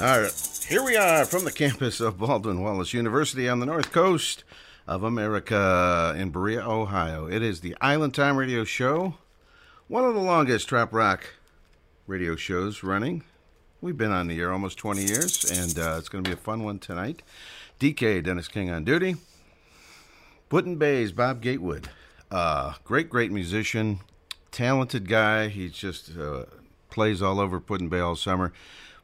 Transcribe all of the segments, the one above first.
All right, here we are from the campus of Baldwin Wallace University on the north coast of America in Berea, Ohio. It is the Island Time Radio Show, one of the longest trop rock radio shows running. We've been on the air almost 20 years, and uh, it's going to be a fun one tonight. DK, Dennis King on duty. Put-in-Bay's Bob Gatewood. Uh, great, great musician, talented guy. He just uh, plays all over Put-in-Bay all summer.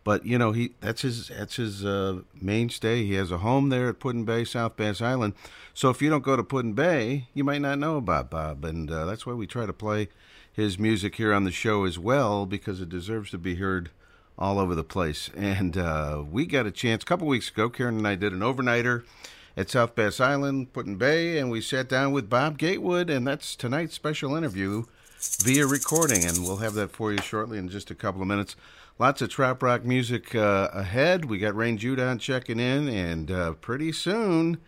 But you know he that's his that's his uh, mainstay. He has a home there at Put-in-Bay, South Bass Island. So if you don't go to Put-in-Bay, you might not know about Bob, and uh, that's why we try to play his music here on the show as well because it deserves to be heard all over the place. And uh, we got a chance a couple weeks ago. Karen and I did an overnighter at South Bass Island, Put-in-Bay, and we sat down with Bob Gatewood, and that's tonight's special interview via recording, and we'll have that for you shortly in just a couple of minutes. Lots of trop rock music uh, ahead. We got Rain Judon checking in, and uh, pretty soon,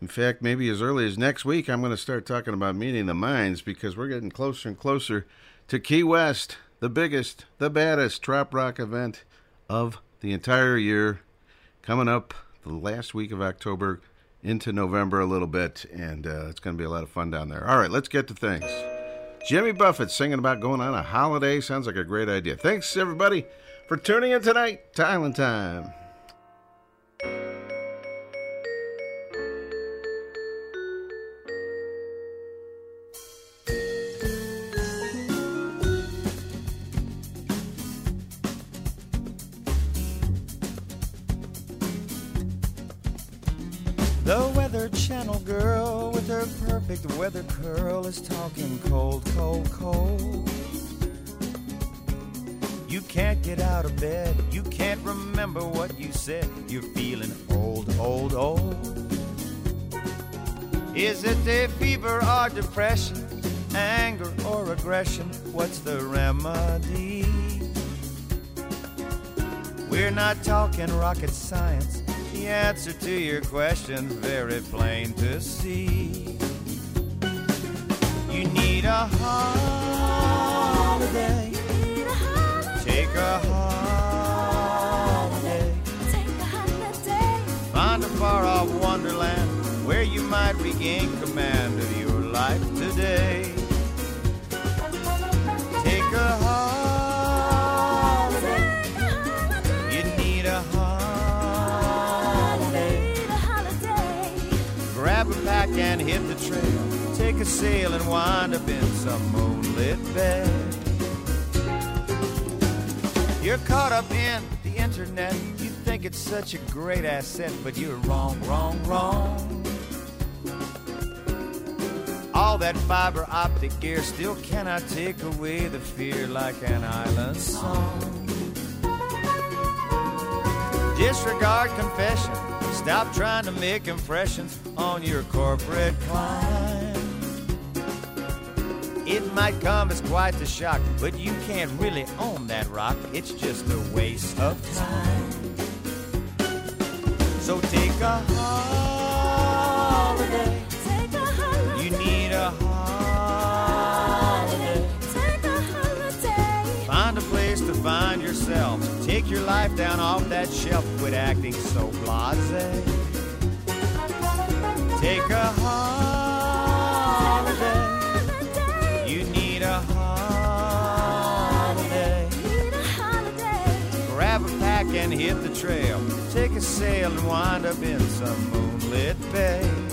in fact, maybe as early as next week, I'm going to start talking about meeting the minds because we're getting closer and closer to Key West, the biggest, the baddest trop rock event of the entire year, coming up the last week of October into November a little bit, and uh, it's going to be a lot of fun down there. All right, let's get to things. Jimmy Buffett singing about going on a holiday sounds like a great idea. Thanks, everybody, for tuning in tonight to Island Time. The Weather Channel girl with her perfect weather curl is talking cold, cold, cold. You can't get out of bed, you can't remember what you said. You're feeling old, old, old. Is it a fever or depression, anger or aggression? What's the remedy? We're not talking rocket science. The answer to your question's very plain to see. You need a holiday. Take a holiday. Find a far off wonderland where you might regain command of your life today. Take a holiday. You need a holiday. Grab a pack and hit the trail. Take a sail and wind up in some moonlit bed. You're caught up in the internet. You think it's such a great asset, but you're wrong, wrong, wrong. All that fiber optic gear still cannot take away the fear like an island song. Disregard confession. Stop trying to make impressions on your corporate climb. It might come as quite a shock, but you can't really own that rock. It's just a waste of time. So take a holiday. Take a holiday. You need a holiday. Take a holiday. Find a place to find yourself. Take your life down off that shelf. Quit acting so blasé. Take a holiday. Trail. Take a sail and wind up in some moonlit bay.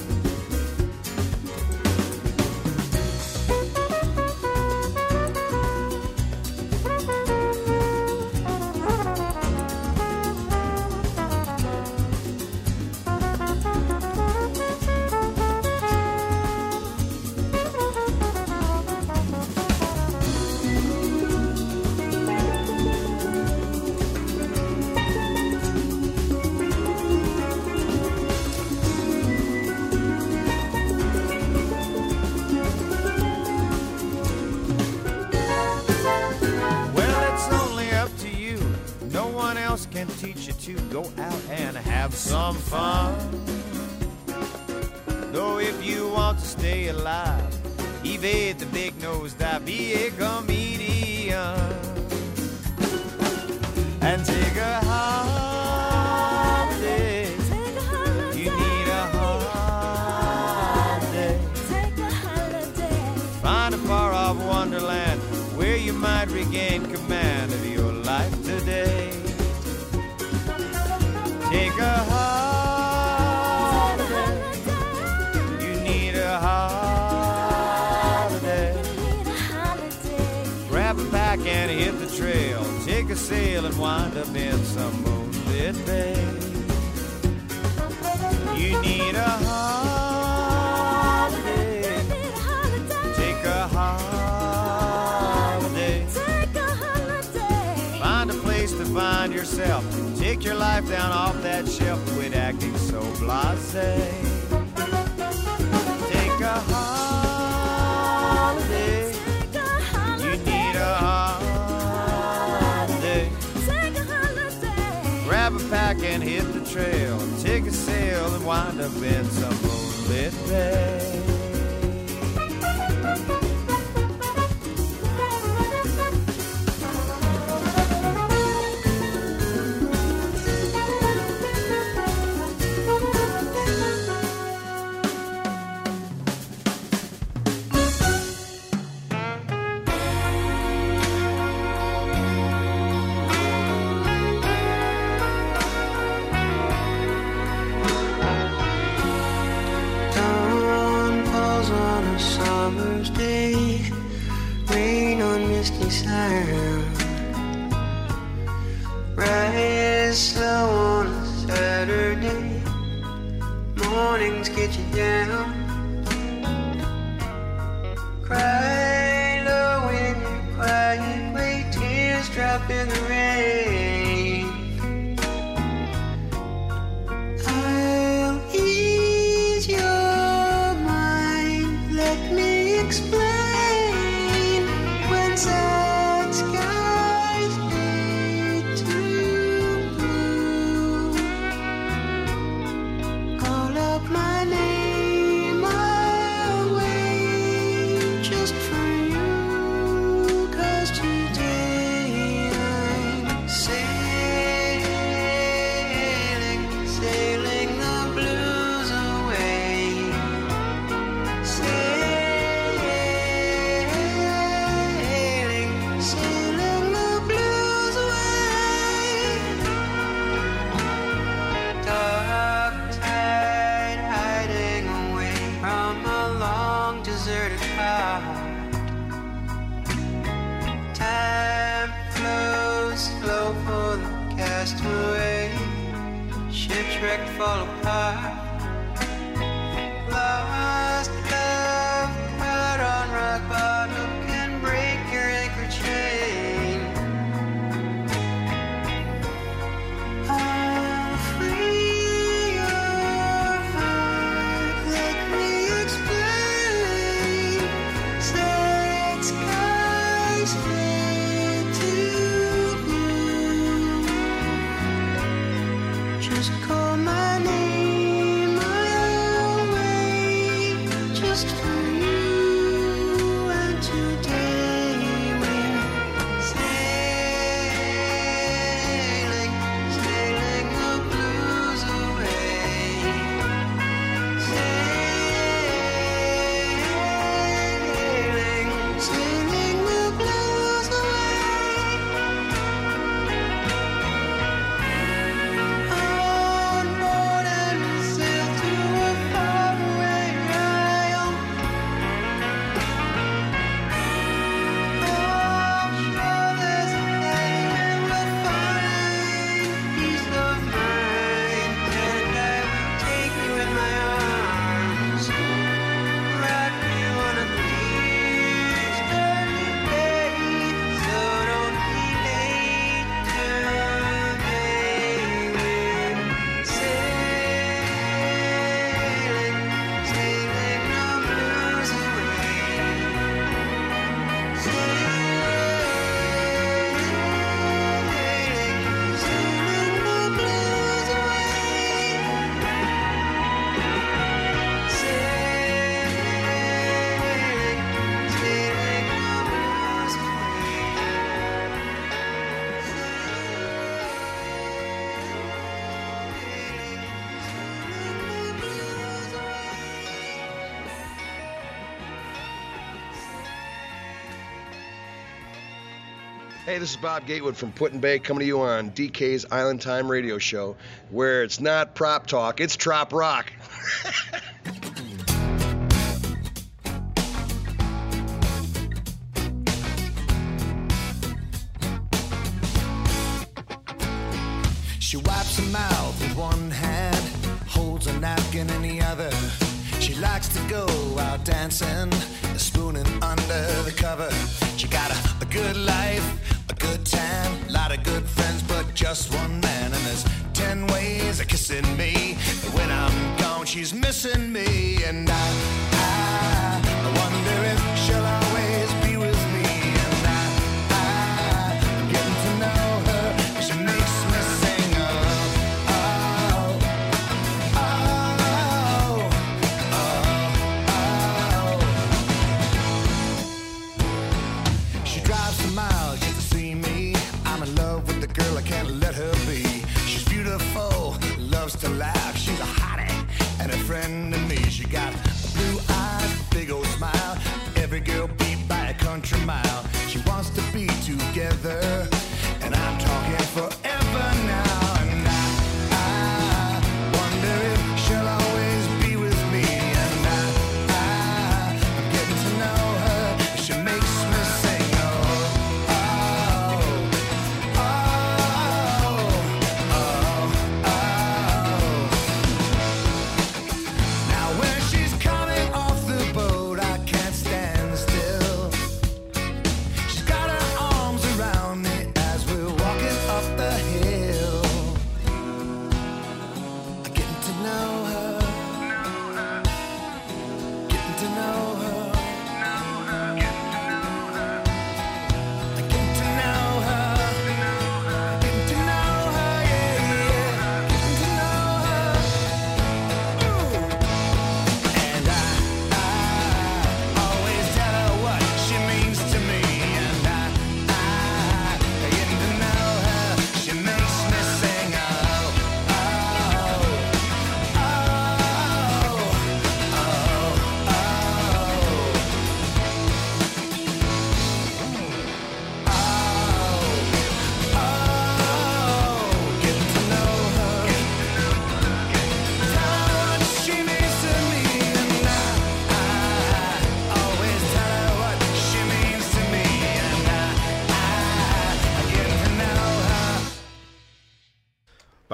To go out and have some fun. Though if you want to stay alive, evade the big nose dive, be a comedian. And wind up in some moonlit bay. You need a holiday. Need a holiday. Take a holiday. Take a holiday. Find a place to find yourself. Take your life down off that shelf. Quit acting so blasé. Trail. Take a sail and wind up in some moonlit bay. Dawn Hey, this is Bob Gatewood from Put Bay coming to you on DK's Island Time Radio Show, where it's not prop talk, it's trop rock.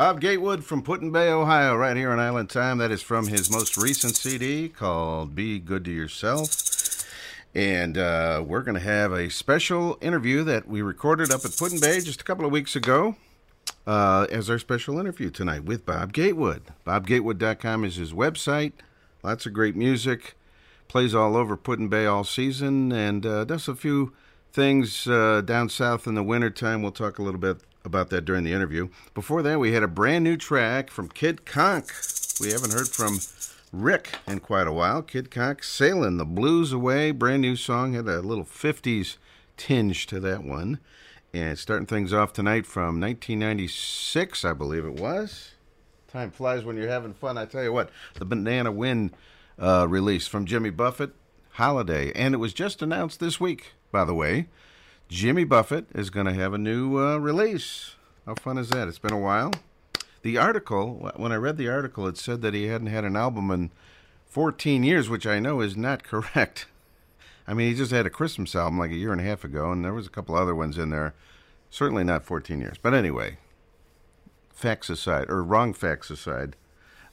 Bob Gatewood from Put in Bay, Ohio, right here on Island Time. That is from his most recent CD called Be Good to Yourself. And uh, we're going to have a special interview that we recorded up at Put in Bay just a couple of weeks ago uh, as our special interview tonight with Bob Gatewood. BobGatewood.com is his website. Lots of great music. Plays all over Put in Bay all season and uh, does a few things uh, down south in the wintertime. We'll talk a little bit about that during the interview. Before that, we had a brand new track from Kid Conk. We haven't heard from Rick in quite a while. Kid Conk, Sailing the Blues Away, brand new song, had a little 50s tinge to that one. And starting things off tonight from 1996, I believe it was. Time flies when you're having fun. I tell you what, the Banana Wind uh, release from Jimmy Buffett, Holiday. And it was just announced this week, by the way. Jimmy Buffett is going to have a new uh, release. How fun is that? It's been a while. The article, when I read the article, it said that he hadn't had an album in 14 years, which I know is not correct. I mean, he just had a Christmas album like a year and a half ago, and there was a couple other ones in there. Certainly not 14 years. But anyway, facts aside, or wrong facts aside,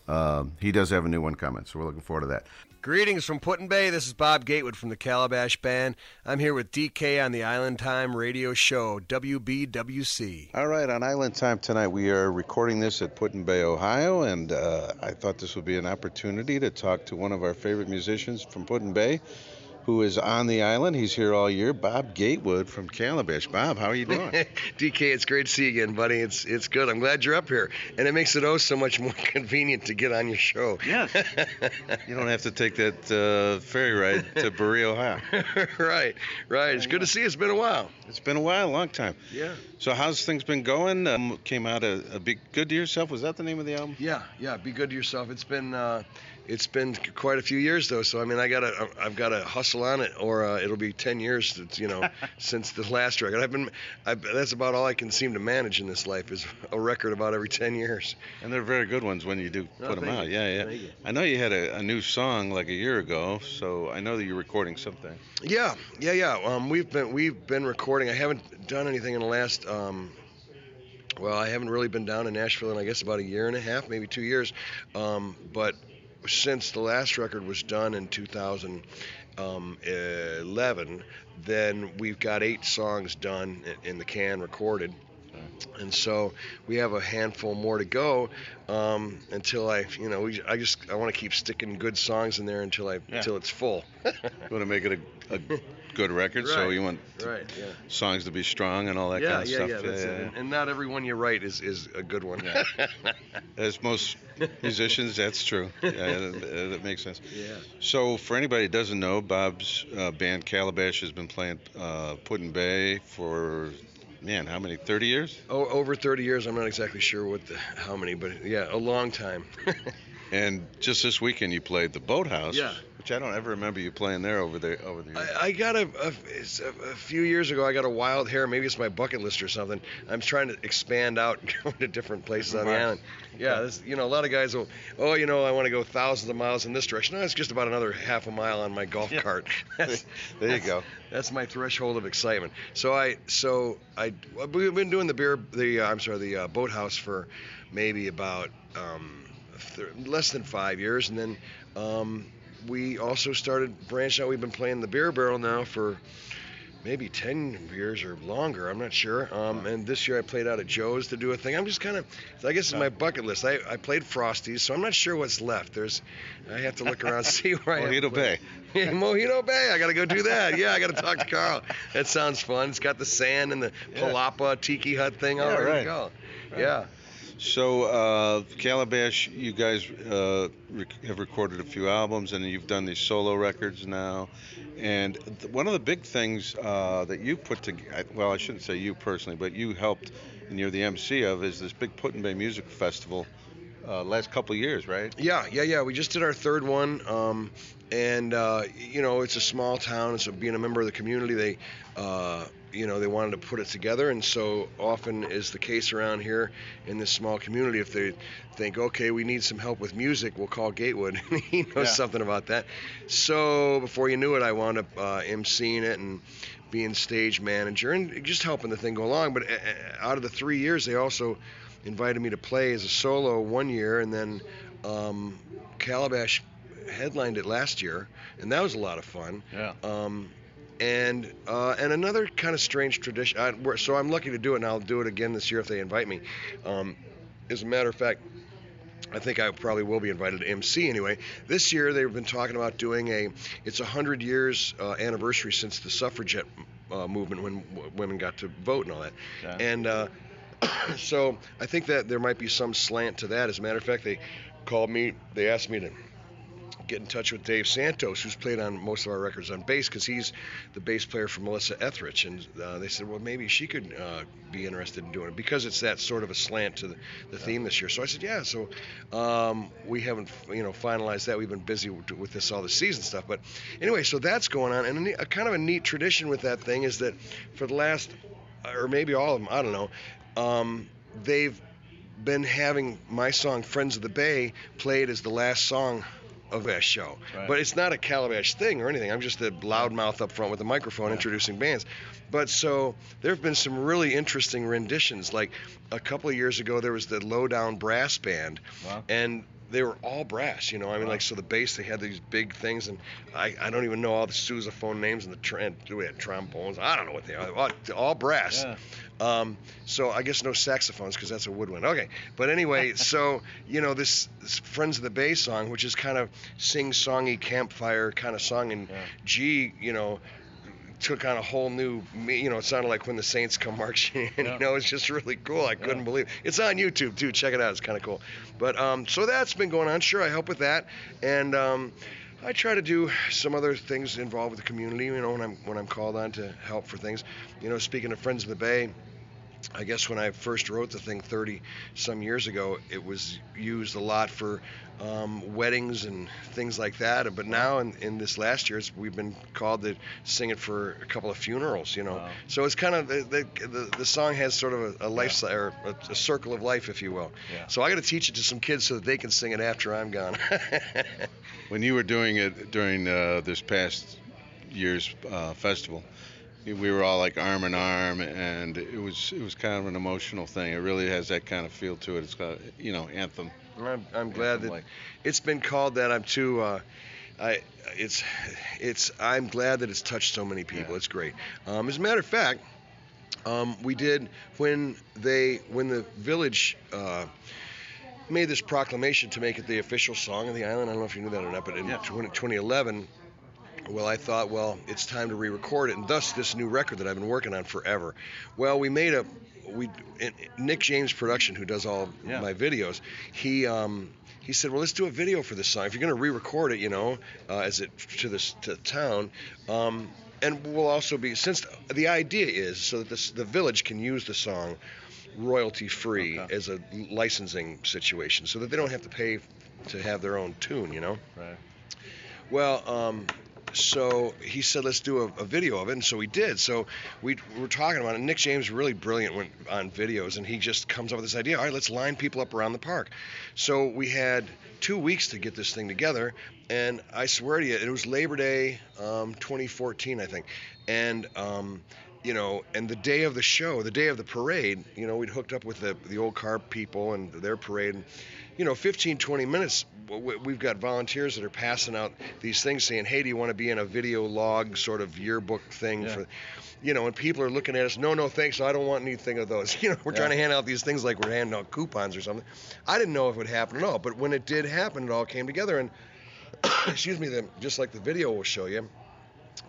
uh, he does have a new one coming, so we're looking forward to that. Greetings from Put in Bay. This is Bob Gatewood from the Calabash Band. I'm here with DK on the Island Time radio show, WBWC. All right, on Island Time tonight, we are recording this at Put in Bay, Ohio, and uh, I thought this would be an opportunity to talk to one of our favorite musicians from Put in Bay, who is on the island. He's here all year, Bob Gatewood from Calabash. Bob, how are you doing? DK, it's great to see you again, buddy. It's it's good. I'm glad you're up here, and it makes it oh so much more convenient to get on your show. Yes. you don't have to take that uh, ferry ride to Berea, Ohio. right, right. It's good to see you. It's been a while. It's been a while, a long time. Yeah. So how's things been going? Um, came out a, a big good to yourself. Was that the name of the album? Yeah, yeah. Be good to yourself. It's been uh, it's been quite a few years though, so I mean I gotta I've got to hustle on it, or uh, it'll be 10 years, that's, you know, since the last record. I've been I've, that's about all I can seem to manage in this life is a record about every 10 years. And they're very good ones when you do Oh, put them out. you. Yeah, yeah. I know you had a, a new song like a year ago, so I know that you're recording something. Yeah, yeah, yeah. Um, we've been we've been recording. I haven't done anything in the last. Um, well, I haven't really been down in Nashville in I guess about a year and a half, maybe two years. Um, but since the last record was done in 2011, then we've got eight songs done in- in the can recorded. And so we have a handful more to go um, until I, you know, we, I just I want to keep sticking good songs in there until I Yeah. until it's full. You want to make it a, a good record, so Right, you want right, yeah. songs to be strong and all that yeah, kind of yeah, stuff. yeah, that's it. And, and not every one you write is, is a good one. Yeah. As most musicians, that's true. Yeah, that, that makes sense. Yeah. So, for anybody that doesn't know, Bob's uh, band Calabash has been playing uh, Put in Bay for, man, how many? 30 years? O- over 30 years, I'm not exactly sure what the, how many, but yeah, a long time. And just this weekend, you played the Boathouse. Yeah. Which I don't ever remember you playing there over there over the years. I, I got a, a, it's a, a few years ago. I got a wild hair. Maybe it's my bucket list or something. I'm trying to expand out, and go to different places on the island. Yeah, this, you know, a lot of guys will, oh, you know, I want to go thousands of miles in this direction. No, it's just about another half a mile on my golf cart. That's, There you that's- go. That's my threshold of excitement. So I, so I, we've been doing the beer, the uh, I'm sorry, the uh, boathouse for maybe about um, th- less than five years, and then um, we also started branching out. We've been playing the beer barrel now for maybe 10 years or longer. I'm not sure. Um, and this year I played out at Joe's to do a thing. I'm just kind of, I guess it's my bucket list. I, I played Frosties, so I'm not sure what's left. There's, I have to look around see where I Mojito play- Yeah, Mojito Bay. I got to go do that. Yeah, I got to talk to Carl. That sounds fun. It's got the sand and the Yeah. palapa tiki hut thing. all Yeah, right. to go. Yeah. So, uh, Calabash, you guys uh, rec- have recorded a few albums, and you've done these solo records now. And th- one of the big things uh, that you put together, well, I shouldn't say you personally, but you helped, and you're the MC of, is this big Put in Bay Music Festival. Uh, last couple years, right? Yeah, yeah, yeah. We just did our third one, um, and uh, you know, it's a small town, and so being a member of the community, they, uh, you know, they wanted to put it together, and so often is the case around here in this small community. If they think, okay, we need some help with music, we'll call Gatewood. he knows Yeah. something about that. So before you knew it, I wound up uh, emceeing it and being stage manager and just helping the thing go along. But uh, uh, out of the three years, they also invited me to play as a solo one year, and then um, Calabash headlined it last year, and that was a lot of fun. Yeah. Um, and uh, and another kind of strange tradition. I, so I'm lucky to do it, and I'll do it again this year if they invite me. Um, as a matter of fact, I think I probably will be invited to MC anyway. This year they've been talking about doing a. It's a hundred years uh, anniversary since the suffragette uh, movement when w- women got to vote and all that. Yeah. And uh, so I think that there might be some slant to that. As a matter of fact, they called me. They asked me to get in touch with Dave Santos, who's played on most of our records on bass, because he's the bass player for Melissa Etheridge. And uh, they said, well, maybe she could uh, be interested in doing it because it's that sort of a slant to the, the theme this year. So I said, yeah. So um, we haven't, you know, finalized that. We've been busy with, with this all the season stuff. But anyway, so that's going on. And a, a kind of a neat tradition with that thing is that for the last, or maybe all of them, I don't know, um, they've been having my song "Friends of the Bay" played as the last song of that show. Right. But it's not a calabash thing or anything. I'm just a loudmouth up front with a microphone introducing bands. But so there have been some really interesting renditions. Like a couple of years ago, there was the Lowdown Brass Band, Wow. and they were all brass. You know, I mean, Wow. like so the bass they had these big things, and I, I don't even know all the sousaphone names and the tr- and we had trombones. I don't know what they are. All, all brass. Yeah. Um, so I guess no saxophones because that's a woodwind. Okay, but anyway, so you know this, this Friends of the Bay song, which is kind of sing-songy campfire kind of song, and Yeah. G, you know, took on a whole new, you know, it sounded like when the Saints come marching in. Yeah. You know, it's just really cool. I couldn't believe it. it's on YouTube too. Check it out. It's kind of cool. But um, so that's been going on. Sure, I help with that, and um, I try to do some other things involved with the community. You know, when I'm when I'm called on to help for things. You know, speaking of Friends of the Bay. I guess when I first wrote the thing 30 some years ago, it was used a lot for um, weddings and things like that. But now, in, in this last year, it's- we've been called to sing it for a couple of funerals. You know, Wow. so it's kind of the the, the, the song has sort of a, a lifestyle or a, a circle of life, if you will. Yeah. So I got to teach it to some kids so that they can sing it after I'm gone. When you were doing it during uh, this past year's uh, festival, we were all like arm in arm, and it was it was kind of an emotional thing. It really has that kind of feel to it. It's got you know anthem. I'm, I'm glad that like- it's been called that. I'm too. Uh, I it's it's I'm glad that it's touched so many people. Yeah. It's great. Um, as a matter of fact, um, we did when they when the village. Uh, Made this proclamation to make it the official song of the island. I don't know if you knew that or not, but in Yeah. 20, 2011, well, I thought, well, it's time to re-record it, and thus this new record that I've been working on forever. Well, we made a, we Nick James Production, who does all Yeah. my videos, he um, he said, well, let's do a video for this song. If you're going to re-record it, you know, uh, as it to this to town. Um, and we'll also be since the idea is so that this, the village can use the song royalty free Okay. as a licensing situation so that they don't have to pay to have their own tune you know Right. well, um, so he said, let's do a, a video of it, and so we did. So we were talking about it. Nick James really brilliant when, on videos, and he just comes up with this idea. All right, let's line people up around the park. So we had two weeks to get this thing together, and I swear to you, it was Labor Day, um, 2014, I think, and. Um, you know, and the day of the show, the day of the parade, you know, we'd hooked up with the the old car people and their parade. And, you know, 15, 20 minutes, we've got volunteers that are passing out these things saying, hey, do you want to be in a video log sort of yearbook thing Yeah. for, you know, and people are looking at us, no, no, thanks, I don't want anything of those. You know, we're trying to hand out these things like we're handing out coupons or something. I didn't know if it would happen at all, but when it did happen, it all came together. And, excuse me, the, just like the video will show you,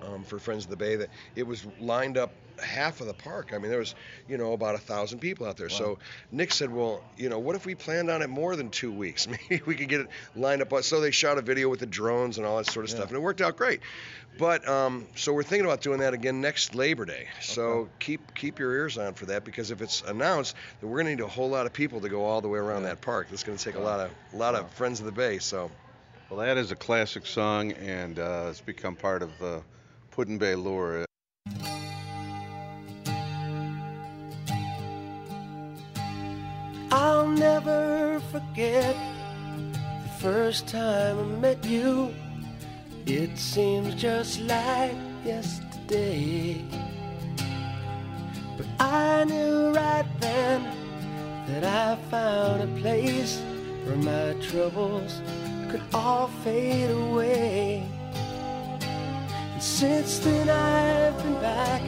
um, for Friends of the Bay that it was lined up half of the park. I mean, there was, you know, about a thousand people out there. So Nick said, well, you know, what if we planned on it more than two weeks? Maybe we could get it lined up. So they shot a video with the drones and all that sort of stuff, and it worked out great. But um, so we're thinking about doing that again next Labor Day. So keep keep your ears on for that because if it's announced, then we're going to need a whole lot of people to go all the way around that park. That's going to take a lot of a lot of Friends of the Bay. So. Well, that is a classic song, and uh, it's become part of uh, Put-in-Bay lore. I'll never forget the first time I met you. It seems just like yesterday. But I knew right then that I found a place where my troubles could all fade away. Since then I've been back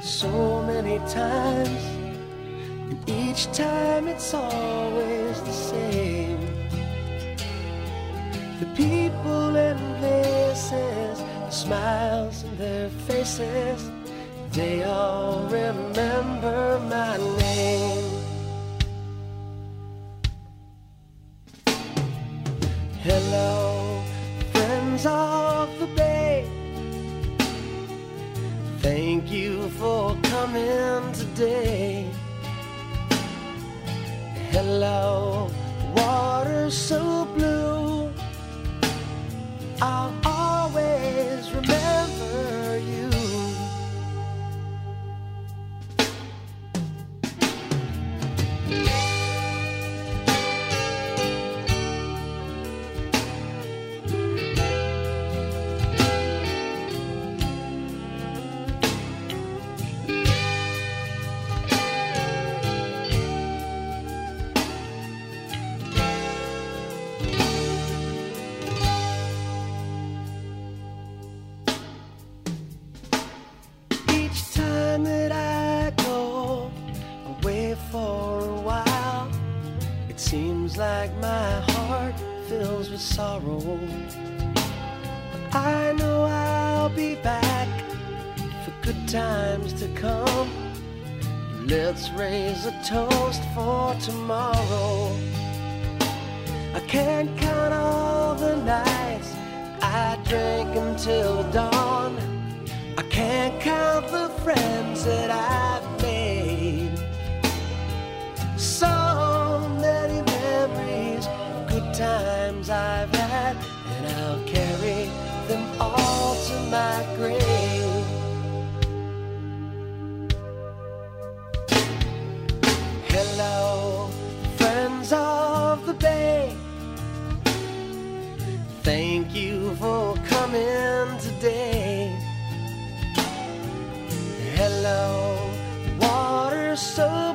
so many times. And each time it's always the same. The people and places, the smiles in their faces, They all remember my name. Hello, friends of the you for coming today. Hello, water so blue. I'll always remember raise a toast for tomorrow. I can't count all the nights I drank until dawn. I can't count the friends that I've so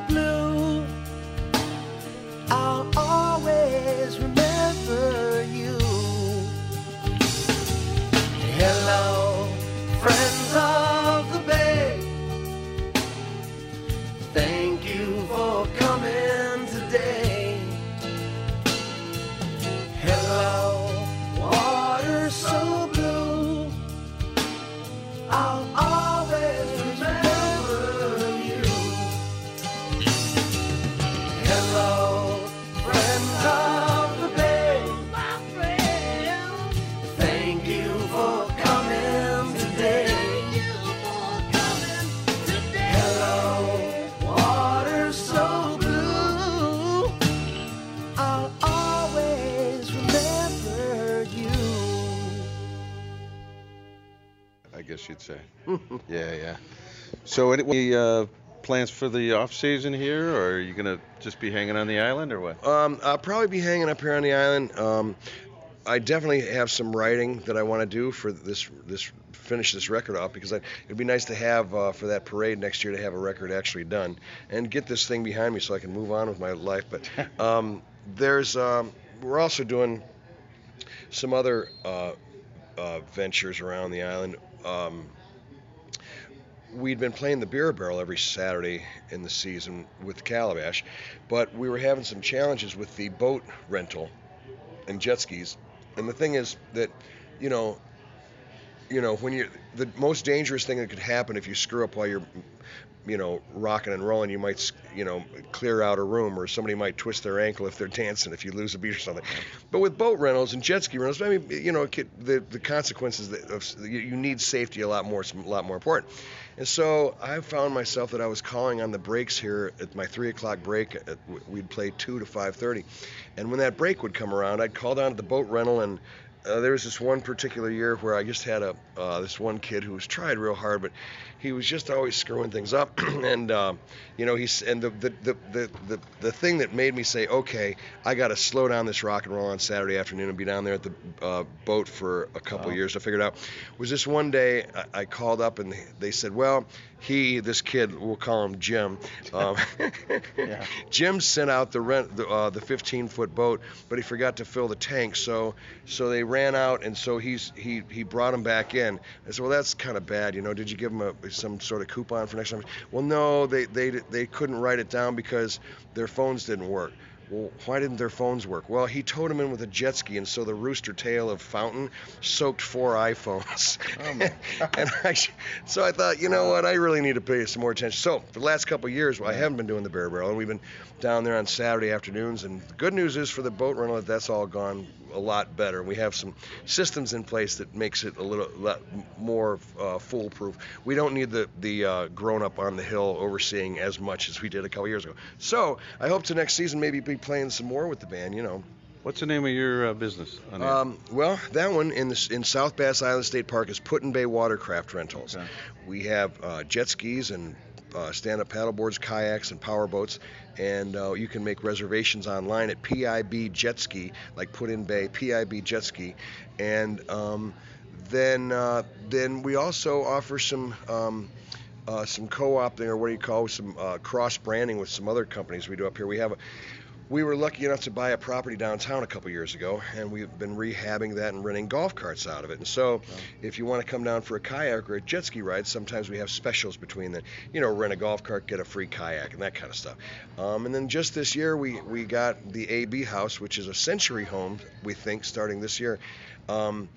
you'd say. yeah, yeah. So, any uh, plans for the off season here, or are you gonna just be hanging on the island, or what? Um, I'll probably be hanging up here on the island. Um, I definitely have some writing that I want to do for this this finish this record off because I, it'd be nice to have uh, for that parade next year to have a record actually done and get this thing behind me so I can move on with my life. But um, there's um, we're also doing some other uh, uh, ventures around the island. Um, we'd been playing the beer barrel every Saturday in the season with Calabash, but we were having some challenges with the boat rental and jet skis. And the thing is that, you know, you know, when you're the most dangerous thing that could happen if you screw up while you're, you know, rocking and rolling, you might, you know, clear out a room or somebody might twist their ankle if they're dancing if you lose a beat or something. But with boat rentals and jet ski rentals, I mean, you know, the the consequences that of you need safety a lot more, a lot more important. And so I found myself that I was calling on the breaks here at my three o'clock break. We'd play two to five thirty, and when that break would come around, I'd call down to the boat rental and. Uh, there was this one particular year where I just had a uh, this one kid who was tried real hard, but he was just always screwing things up. and uh, you know he's and the the, the the the the thing that made me say, okay, I got to slow down this rock and roll on Saturday afternoon and be down there at the uh, boat for a couple of years. I figured out was this one day I, I called up and they said, well, he this kid we'll call him Jim. Um, Jim sent out the rent the, uh, the 15 foot boat, but he forgot to fill the tank, so so they ran out, and so he's he he brought him back in. I said, well, that's kind of bad, you know. Did you give him a, some sort of coupon for next time? Well, no, they they they couldn't write it down because their phones didn't work. well, why didn't their phones work? Well, he towed them in with a jet ski, and so the rooster tail of Fountain soaked four iPhones. Oh, and I, so I thought, you know what, I really need to pay some more attention. So for the last couple of years, well, I haven't been doing the Beer Barrel, and we've been down there on Saturday afternoons. And the good news is for the boat rental, that's all gone a lot better. We have some systems in place that makes it a little lot more uh, foolproof. We don't need the the uh, grown up on the hill overseeing as much as we did a couple years ago. So I hope to next season maybe be playing some more with the band. You know. What's the name of your uh, business? on? Um, well, that one in the, in South Bass Island State Park is Put-in-Bay Watercraft Rentals. Okay. We have uh, jet skis and uh, stand-up paddleboards, kayaks, and power boats. And uh, you can make reservations online at PIB Jet Ski, like Put-in-Bay, PIB Jet Ski, and um, then uh, then we also offer some. Um, uh, some co-opting or what do you call it, some uh, cross branding with some other companies we do up here. We have a, we were lucky enough to buy a property downtown a couple years ago, and we've been rehabbing that and renting golf carts out of it. And so, if you want to come down for a kayak or a jet ski ride, sometimes we have specials between the, you know, rent a golf cart, get a free kayak, and that kind of stuff. Um, and then just this year, we we got the AB House, which is a Century home, we think, starting this year. Um,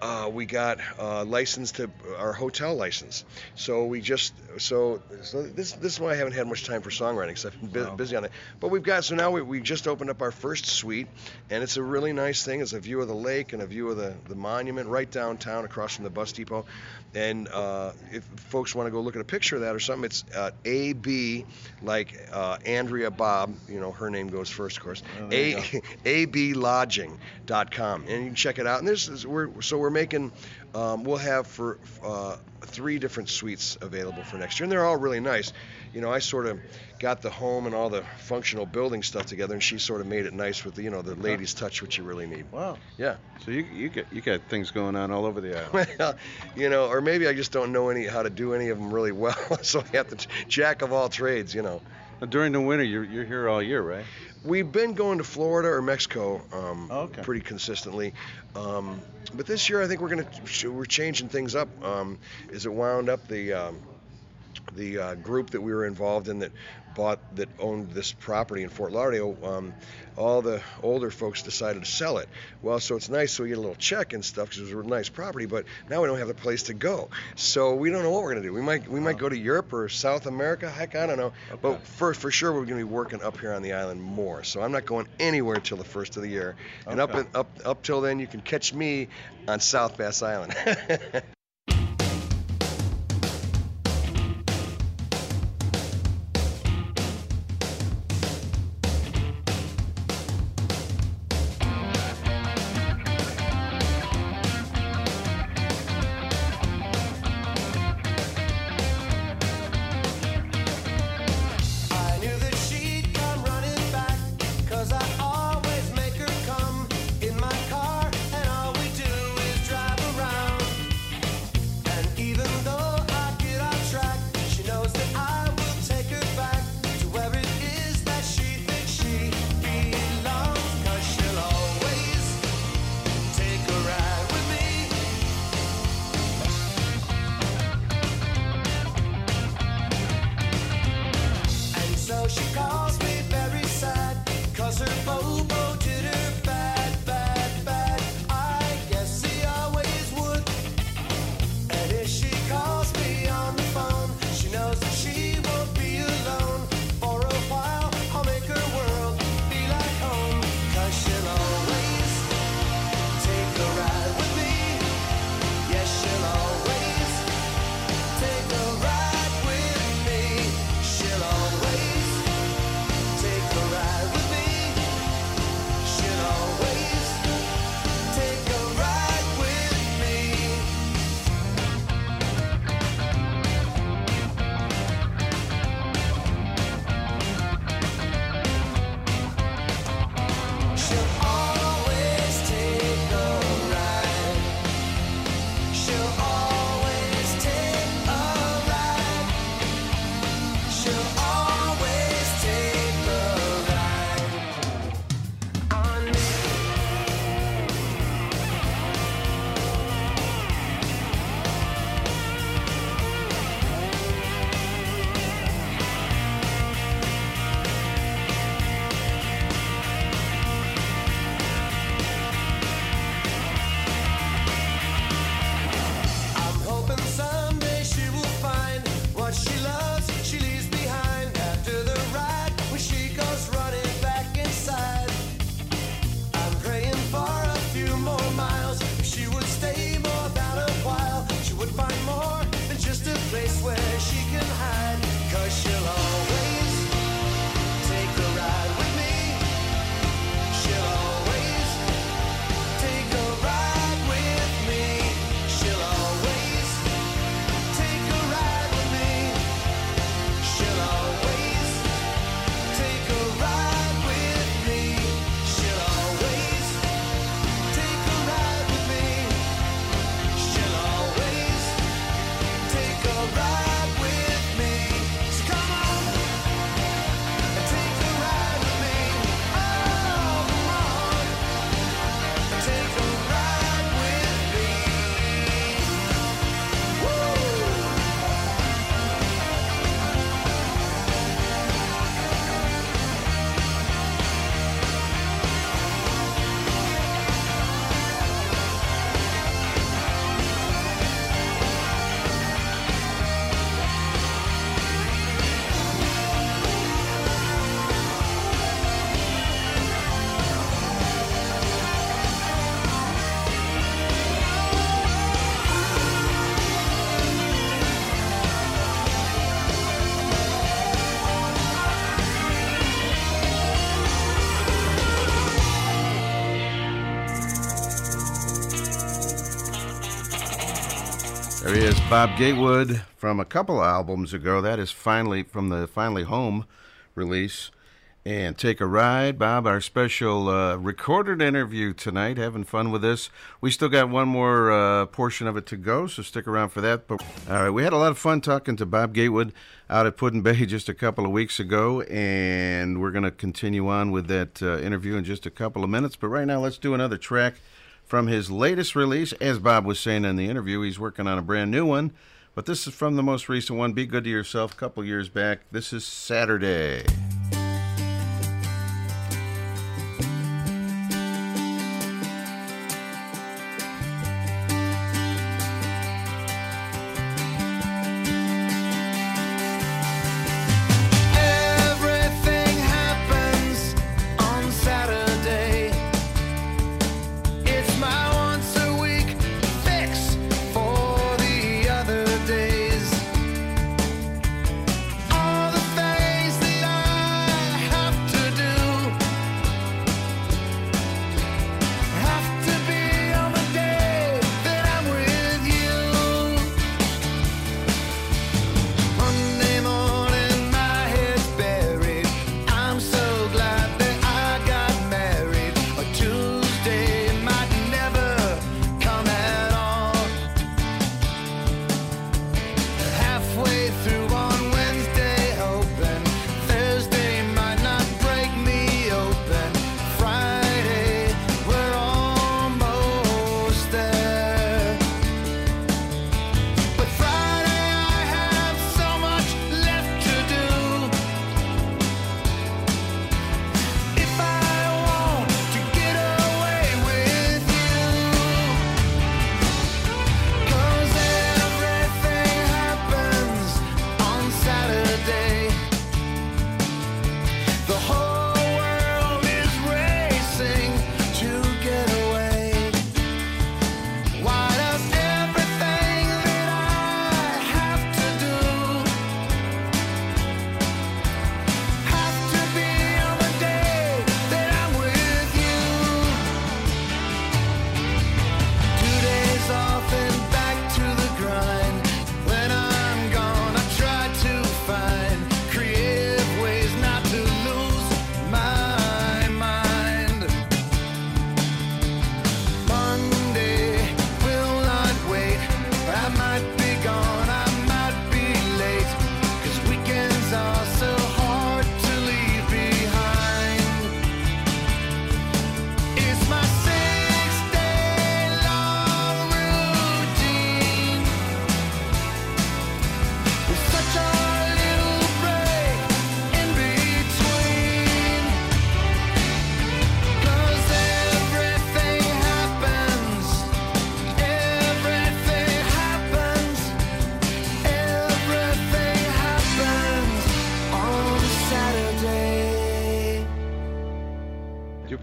uh, we got uh, licensed to our hotel license. So we just so so this this is why I haven't had much time for songwriting because I've been bu- busy on it. But we've got so now we, we just opened up our first suite, and it's a really nice thing. It's a view of the lake and a view of the the monument right downtown across from the bus depot. And uh, if folks want to go look at a picture of that or something, it's uh, AB like uh, Andrea Bob. You know her name goes first, of course. Oh, you A and you can check it out and this is we're so we're making um, we'll have for uh, three different suites available for next year and they're all really nice you know i sort of got the home and all the functional building stuff together and she sort of made it nice with the you know the ladies touch which you really need wow. yeah So you you got you got things going on all over the island. well, you know, or maybe I just don't know any how to do any of them really well, so I have to jack of all trades, you know. Now, During the winter, you're you're here all year, right? We've been going to Florida or Mexico um, Oh, okay. pretty consistently, um, but this year I think we're gonna we're changing things up. Um, is it wound up the um, the uh, group that we were involved in that bought that owned this property in Fort Lauderdale, um, all the older folks decided to sell it. Well, so it's nice, so we get a little check and stuff because it was a nice property, but now we don't have a place to go. So we don't know what we're gonna do. We might we might go to Europe or South America. Heck, I don't know. But for for sure we're gonna be working up here on the island more. So I'm not going anywhere till the first of the year. And up Okay. in, up up till then, you can catch me on South Bass Island. Bob Gatewood from a couple albums ago. That is finally from the Finally Home release. And take a ride, Bob. Our special uh, recorded interview tonight. Having fun with this. We still got one more uh, portion of it to go, so stick around for that. But all right, we had a lot of fun talking to Bob Gatewood out at Put-in-Bay just a couple of weeks ago, and we're going to continue on with that uh, interview in just a couple of minutes. But right now, let's do another track from his latest release. As Bob was saying in the interview, he's working on a brand new one. But this is from the most recent one, Be Good to Yourself, a couple years back. This is Saturday.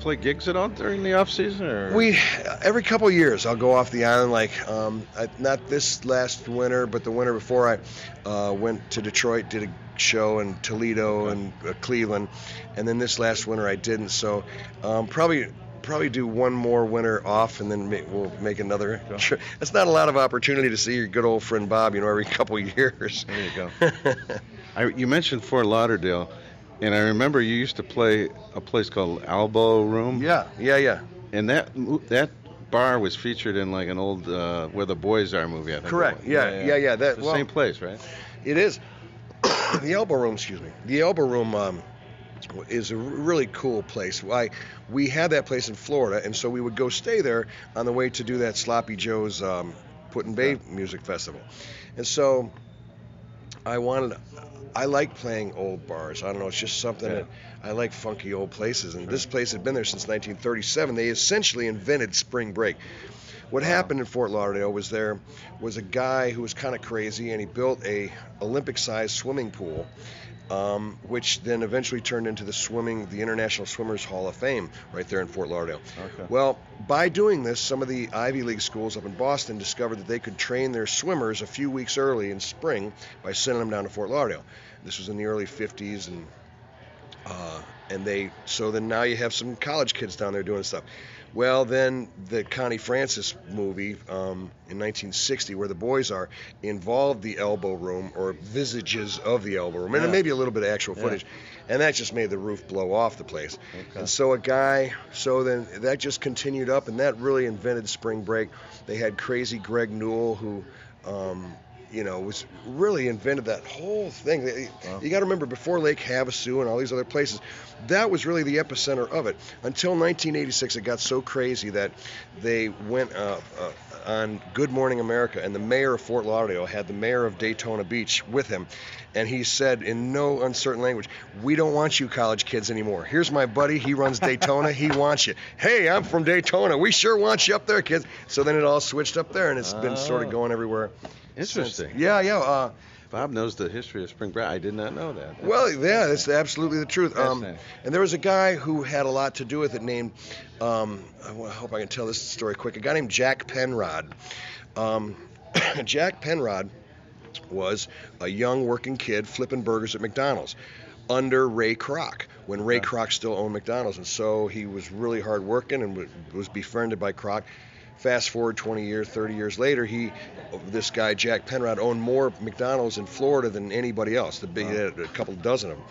Play gigs at all during the off season? Or? We every couple years I'll go off the island. Like um, I, not this last winter, but the winter before I uh, went to Detroit, did a show in Toledo and uh, Cleveland, and then this last winter I didn't. So um, probably probably do one more winter off, and then we'll make another. Trip. It's not a lot of opportunity to see your good old friend Bob. You know, every couple years. There you go. I, you mentioned Fort Lauderdale, and I remember you used to play a place called Elbow Room. yeah, yeah, yeah. And that that bar was featured in like an old uh, Where the Boys Are movie. I think. Correct. Yeah, yeah, yeah. That It's the well, same place, right? It is. the elbow room, excuse me. The elbow room um, is a really cool place. I, we had that place in Florida, and so we would go stay there on the way to do that Sloppy Joe's um, Put-in-Bay Music Festival. And so I wanted, I like playing old bars. I don't know, it's just something Yeah. that I like funky old places. And this place had been there since 1937. They essentially invented spring break. What happened in Fort Lauderdale was there was a guy who was kind of crazy, and he built a Olympic-sized swimming pool, um, which then eventually turned into the swimming, the International Swimmers Hall of Fame, right there in Fort Lauderdale. Okay. Well, by doing this, some of the Ivy League schools up in Boston discovered that they could train their swimmers a few weeks early in spring by sending them down to Fort Lauderdale. This was in the early 50s, and uh, and they so then now you have some college kids down there doing stuff. Well, then the Connie Francis movie um, in 1960, where the boys are, involved the elbow room or visages of the elbow room, and Yeah. maybe a little bit of actual Yeah. footage, and that just made the roof blow off the place. Okay. And so a guy, so then that just continued up, and that really invented spring break. They had crazy Greg Newell who. Um, you know, was really invented that whole thing. Wow. You got to remember, before Lake Havasu and all these other places, that was really the epicenter of it. Until 1986, it got so crazy that they went uh, uh, on Good Morning America, and the mayor of Fort Lauderdale had the mayor of Daytona Beach with him, and he said in no uncertain language, "We don't want you college kids anymore. Here's my buddy. He runs Daytona. he wants you. Hey, I'm from Daytona. We sure want you up there, kids." So then it all switched up there, and it's been sort of Oh. going everywhere. Interesting. since. Yeah, yeah. Uh, Bob knows the history of spring break. I did not know that. well, yeah, that's absolutely the truth. Um, and there was a guy who had a lot to do with it named, um, I hope I can tell this story quick, a guy named Jack Penrod. Um, Jack Penrod was a young working kid flipping burgers at McDonald's under Ray Kroc when Ray Kroc still owned McDonald's. And so he was really hard working and was befriended by Kroc. Fast forward 20 years, 30 years later, he, this guy Jack Penrod owned more McDonald's in Florida than anybody else. The big, he uh, had a couple dozen of them.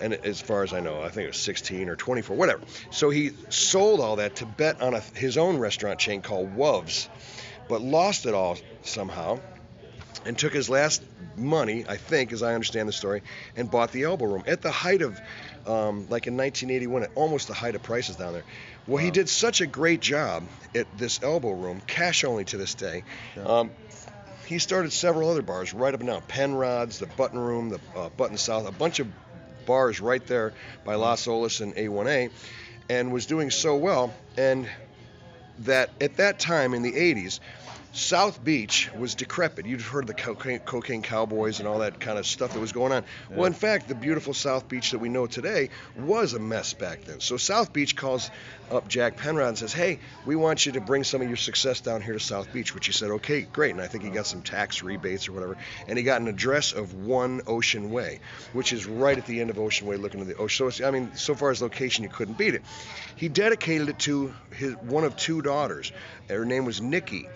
And as far as I know, I think it was 16 or 24, whatever. So he sold all that to bet on a, his own restaurant chain called Wuv's, but lost it all somehow and took his last money, I think, as I understand the story, and bought the elbow room at the height of, um, like in 1981, at almost the height of prices down there. Well, he did such a great job at this elbow room, cash only to this day. Um, he started several other bars right up and down Penrod's, the Button Room, the uh, Button South, a bunch of bars right there by Las Olas and A1A, and was doing so well. And that at that time in the 80s, South Beach was decrepit. You'd heard of the cocaine, cocaine cowboys and all that kind of stuff that was going on. Well, in fact, the beautiful South Beach that we know today was a mess back then. So South Beach calls up Jack Penrod and says, "Hey, we want you to bring some of your success down here to South Beach." Which he said, "Okay, great." And I think he got some tax rebates or whatever. And he got an address of One Ocean Way, which is right at the end of Ocean Way, looking at the ocean. So it's, I mean, so far as location, you couldn't beat it. He dedicated it to his one of two daughters. Her name was Nikki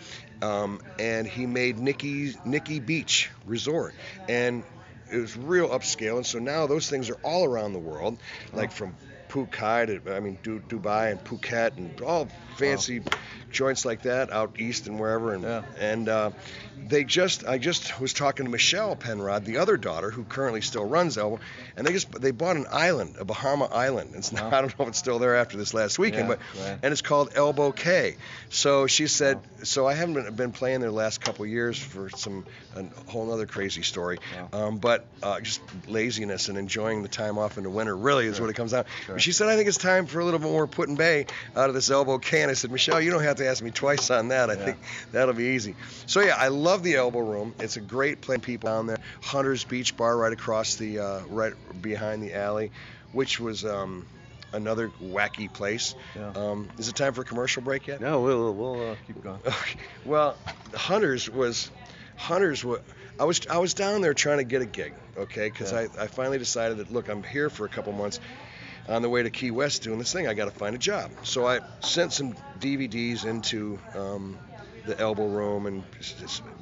um, and he made Nikki Nikki Beach Resort, and it was real upscale. And so now those things are all around the world, like from Phuket, to, I mean Du- Dubai and Phuket, and all fancy joints like that out east and wherever. And Yeah. and uh, they just I just was talking to Michelle Penrod, the other daughter who currently still runs Elbow, and they just they bought an island, a Bahama island. It's not, I don't know if it's still there after this last weekend, Yeah, but right. and it's called Elbow Cay. So she said, so I haven't been, been playing there the last couple years for some a whole other crazy story, um, but uh, just laziness and enjoying the time off in the winter really is what it comes down. But she said, I think it's time for a little bit more Put-in-Bay out of this Elbow Cay. And I said, Michelle, you don't have to ask me twice on that. I think that'll be easy. So yeah, I love the Elbow Room. It's a great place. People down there. Hunter's Beach Bar right across the uh, right behind the alley, which was. Um, Another wacky place. Yeah. Um, is it time for a commercial break yet? No, we'll we'll uh, keep going. Okay. Well, Hunters was Hunters was I was I was down there trying to get a gig, okay? Because Yeah. I, I finally decided that look, I'm here for a couple months. On the way to Key West doing this thing, I got to find a job. So I sent some DVDs into um, the Elbow Room and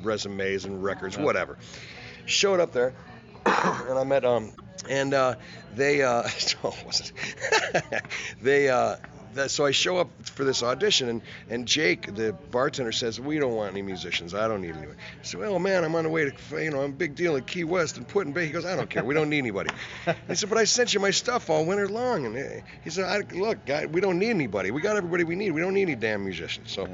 resumes and records, whatever. Showed up there, and I met um, and uh, they uh, oh, was it? they uh, that, so I show up for this audition, and, and Jake, the bartender, says, "We don't want any musicians. I don't need anyone." I said, "Well, man, I'm on the way to, you know, I'm a big deal at Key West and Put-in-Bay." He goes, "I don't care. We don't need anybody." He said, "But I sent you my stuff all winter long." And he said, I, "Look, guy, we don't need anybody. We got everybody we need. We don't need any damn musicians." So,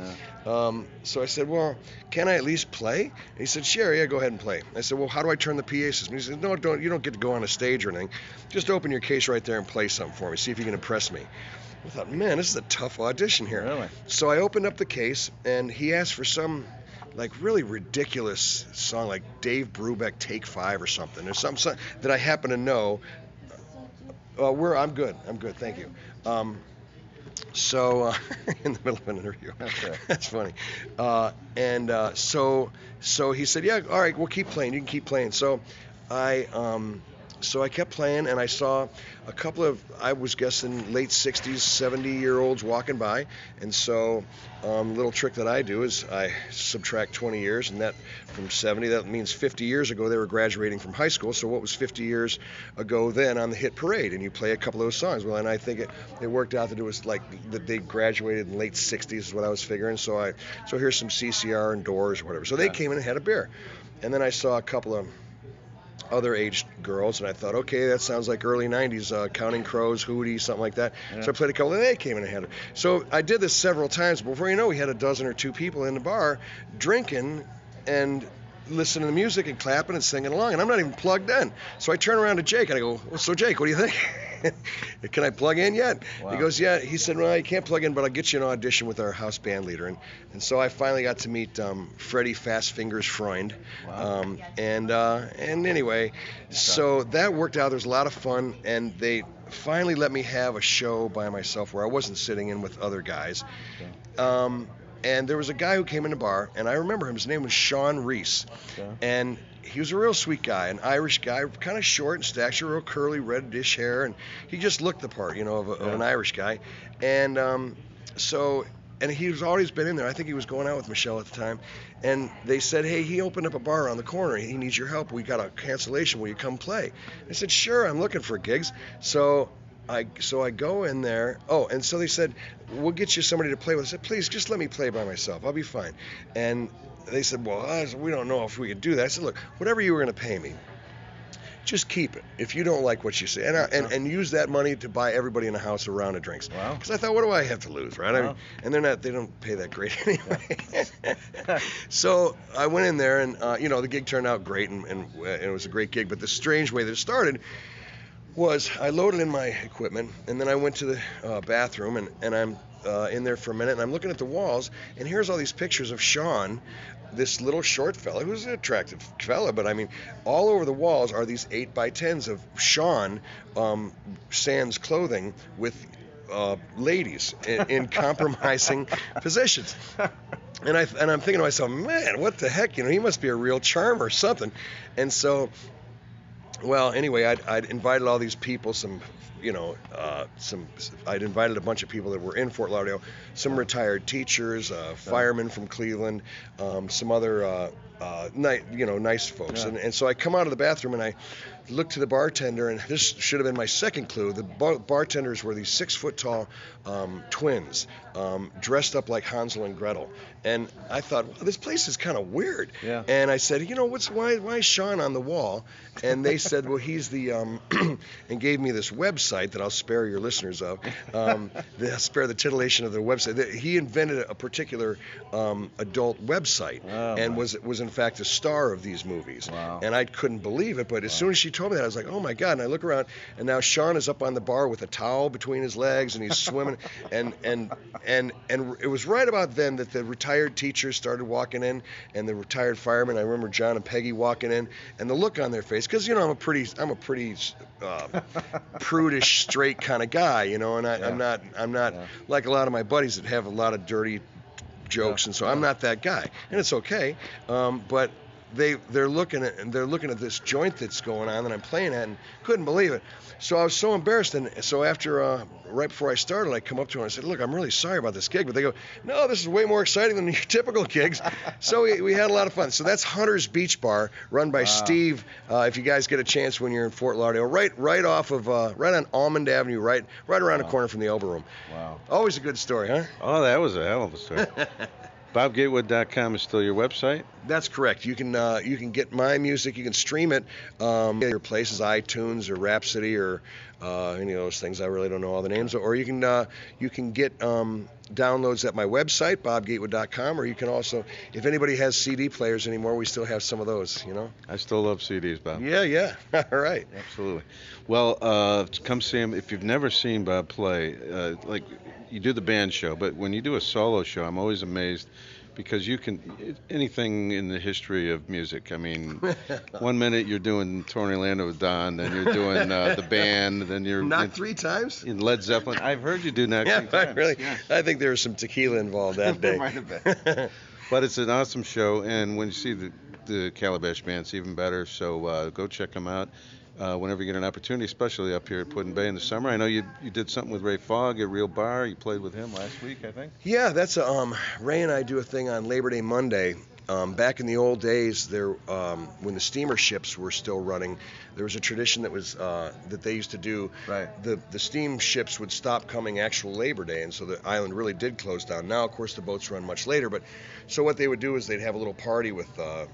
um, so I said, "Well, can I at least play?" And he said, "Sure, yeah, go ahead and play." I said, "Well, how do I turn the PA system?" He said, "No, don't. You don't get to go on a stage or anything. Just open your case right there and play something for me. See if you can impress me." I thought, man, this is a tough audition here. Really? So I opened up the case, and he asked for some, like, really ridiculous song, like Dave Brubeck Take Five or something, or something, some- that I happen to know. Uh, we're, I'm good. I'm good. Thank you. Um, so uh, in the middle of an interview, Okay. that's funny. Uh, and uh, so, so he said, "Yeah, all right, we'll keep playing. You can keep playing." So, I um, so I kept playing, and I saw a couple of I was guessing late 60s, 70 year olds walking by, and so um, little trick that I do is I subtract 20 years, and that from 70 that means 50 years ago they were graduating from high school. So what was 50 years ago then on the hit parade? And you play a couple of those songs. Well, and I think it, it worked out that it was like that they graduated in late 60s is what I was figuring. So I so here's some CCR and Doors or whatever. So they Yeah. came in and had a beer, and then I saw a couple of other aged girls, and I thought, okay, that sounds like early '90s, uh, Counting Crows, Hootie, something like that. Yeah. So I played a couple, and they came in and had it. So I did this several times. Before you know, we had a dozen or two people in the bar drinking and listening to the music and clapping and singing along, and I'm not even plugged in. So I turn around to Jake and I go, well, so Jake, what do you think? Can I plug in yet? Wow. He goes, yeah. He said, well, you can't plug in, but I'll get you an audition with our house band leader. And, and so I finally got to meet um, Freddie Fast Fingers Freund. Wow. Um, and uh, and anyway, so that worked out. There was a lot of fun, and they finally let me have a show by myself where I wasn't sitting in with other guys. Um, and there was a guy who came in the bar, and I remember him. His name was Sean Reese, Okay. and he was a real sweet guy, an Irish guy, kind of short in stature, real curly, reddish hair, and he just looked the part, you know, of, a, of an Irish guy. And um, so, and he was always been in there. I think he was going out with Michelle at the time, and they said, "Hey, he opened up a bar around the corner. He needs your help. We got a cancellation. Will you come play?" I said, "Sure. I'm looking for gigs." So. I, so I go in there. Oh, and so they said, "We'll get you somebody to play with." I said, "Please, just let me play by myself. I'll be fine." And they said, "Well, I said, we don't know if we could do that." I said, "Look, whatever you were going to pay me, just keep it. If you don't like what you see and, I, and and use that money to buy everybody in the house a round of drinks." Wow. Because I thought, what do I have to lose, right? I mean, and they're not, they don't pay that great anyway. so I went in there, and uh, you know, the gig turned out great, and, and, and it was a great gig. But the strange way that it started was I loaded in my equipment, and then I went to the uh, bathroom, and, and I'm uh, in there for a minute, and I'm looking at the walls, and here's all these pictures of Sean, this little short fella, who's an attractive fella, but I mean, all over the walls are these 8 by 10s of Sean um, sans clothing with uh, ladies in, in compromising positions. And I and I'm thinking to myself, man, what the heck? You know, he must be a real charm or something. And so well, anyway, I'd, I'd invited all these people, some, you know, uh, some. I'd invited a bunch of people that were in Fort Lauderdale, some retired teachers, uh, firemen from Cleveland, um, some other, uh, uh, you know, nice folks. Yeah. And, and so I come out of the bathroom and I look to the bartender, and this should have been my second clue. The bar- bartenders were these six foot tall um, twins, um, dressed up like Hansel and Gretel. And I thought, well, this place is kind of weird. Yeah. And I said, you know, what's why why is Sean on the wall? And they said, well, he's the um, and gave me this website that I'll spare your listeners of. Um, the, spare the titillation of the website. That He invented a particular um, adult website Oh, and was was in fact a star of these movies. Wow. And I couldn't believe it. But as soon as she told me that, I was like, oh my god! And I look around, and now Sean is up on the bar with a towel between his legs, and he's swimming. and and and and it was right about then that the retired teachers started walking in, and the retired firemen. I remember John and Peggy walking in, and the look on their face, because you know I'm a pretty I'm a pretty uh, prudish, straight kind of guy, you know, and I, Yeah. I'm not I'm not Yeah. like a lot of my buddies that have a lot of dirty jokes, Yeah. and so I'm not that guy, and it's okay. Um, but they they're looking at and they're looking at this joint that's going on that I'm playing at, and couldn't believe it. So I was so embarrassed, and so after uh, right before I started, I come up to her and I said, "Look, I'm really sorry about this gig," but they go, "No, this is way more exciting than your typical gigs." so we, we had a lot of fun. So that's Hunter's Beach Bar, run by Wow. Steve. Uh, if you guys get a chance when you're in Fort Lauderdale, right right off of uh, right on Almond Avenue, right right around the corner from the Elbow Room. Wow. Always a good story, huh? Oh, that was a hell of a story. BobGatewood.com is still your website. That's correct. You can uh, you can get my music. You can stream it. Um, your places, iTunes or Rhapsody or uh, any of those things. I really don't know all the names. Or you can uh, you can get um, downloads at my website, BobGatewood.com. Or you can also, if anybody has CD players anymore, we still have some of those. You know. I still love CDs, Bob. Yeah, yeah. all right. Absolutely. Well, uh, come see him. If you've never seen Bob play, uh, like you do the band show, but when you do a solo show, I'm always amazed because you can anything in the history of music. I mean, one minute you're doing Tony Orlando with Dawn, then you're doing uh, the band, then you're Not in, three times. in Led Zeppelin. I've heard you do that. Yeah, times. really. Yeah. I think there was some tequila involved that day. Might have been. But it's an awesome show, and when you see the the Calabash Band, it's even better. So uh, go check them out. Uh, whenever you get an opportunity, especially up here at Put-in-Bay in the summer. I know you you did something with Ray Fogg at Reel Bar. You played with him last week, I think. Yeah, that's a, um, Ray and I do a thing on Labor Day Monday. Um, back in the old days, there um, when the steamer ships were still running, there was a tradition that was uh, that they used to do. Right. The the steam ships would stop coming actual Labor Day, and so the island really did close down. Now, of course, the boats run much later, but so what they would do is they'd have a little party with uh,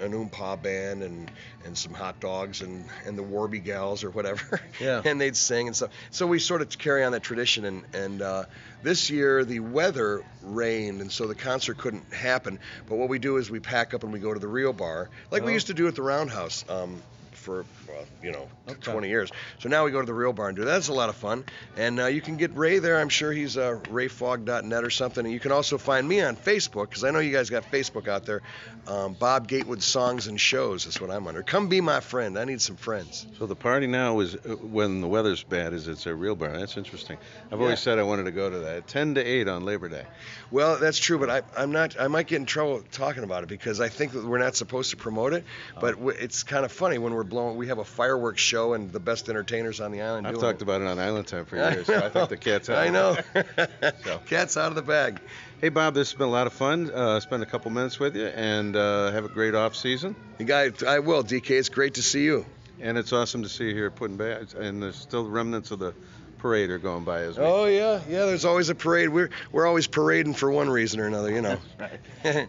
an oompa band and and some hot dogs and and the Warby gals or whatever. Yeah. and they'd sing and stuff. So we sort of carry on that tradition. And and uh, this year the weather rained, and so the concert couldn't happen. But what we do is we pack up and we go to the Rio Bar, like we Oh. used to do at the Roundhouse. Um, for uh, you know Okay. 20 years. So now we go to the Reel Bar and do that. That's a lot of fun. And uh, you can get Ray there. I'm sure he's uh, rayfog.net or something. And you can also find me on Facebook because I know you guys got Facebook out there. Um, Bob Gatewood Songs and Shows is what I'm under. Come be my friend. I need some friends. So the party now is uh, when the weather's bad. Is it's a real bar? That's interesting. I've always said I wanted to go to that. Ten to eight on Labor Day. Well, that's true, but I, I'm not. I might get in trouble talking about it because I think that we're not supposed to promote it. But w- it's kind of funny when we're blowing. We have a fireworks show and the best entertainers on the island. I've talked it. about it on Island Time for I years. so I think the cat's out. I know. So. Cat's out of the bag. Hey Bob, this has been a lot of fun. Uh, spend a couple minutes with you, and uh, have a great off season. You guys, I will. DK, it's great to see you. And it's awesome to see you here Put-in-Bay, and there's still remnants of the parade are going by as well. Oh yeah, yeah. There's always a parade. We're we're always parading for one reason or another, you know. right.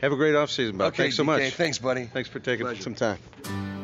Have a great off season, Bob. okay, Thanks so DK, much. Thanks, buddy. Thanks for taking Pleasure. some time.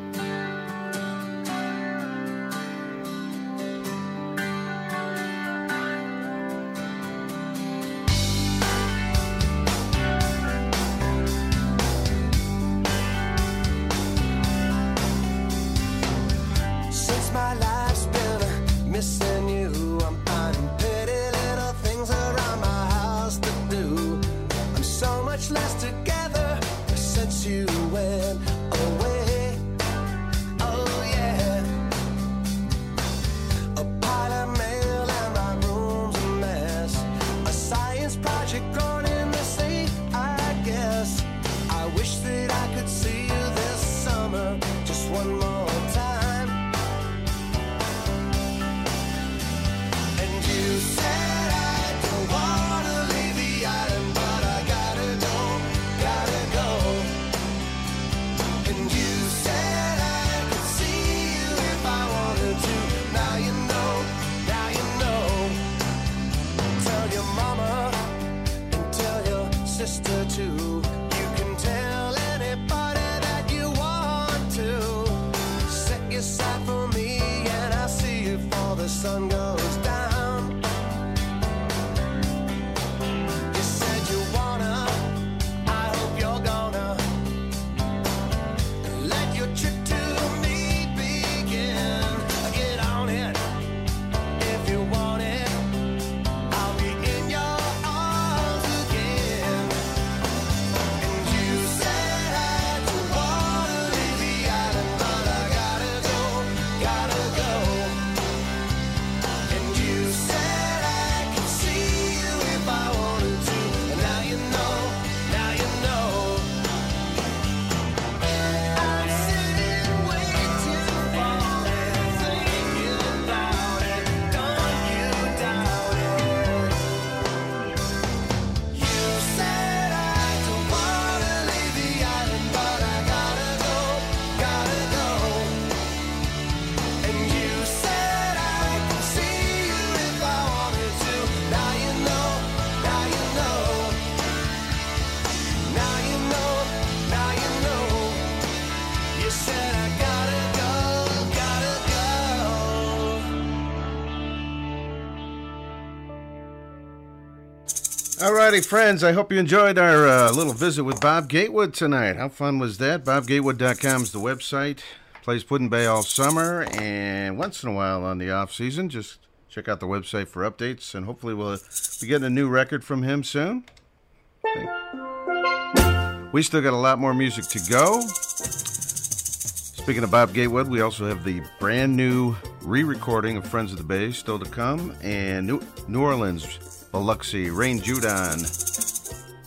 Friends. I hope you enjoyed our uh, little visit with Bob Gatewood tonight. How fun was that? BobGatewood.com is the website. Plays Put-in-Bay all summer and once in a while on the off season. Just check out the website for updates, and hopefully we'll be getting a new record from him soon. We still got a lot more music to go. Speaking of Bob Gatewood, we also have the brand new re-recording of Friends of the Bay still to come, and New, New Orleans Biloxi. Rain Judon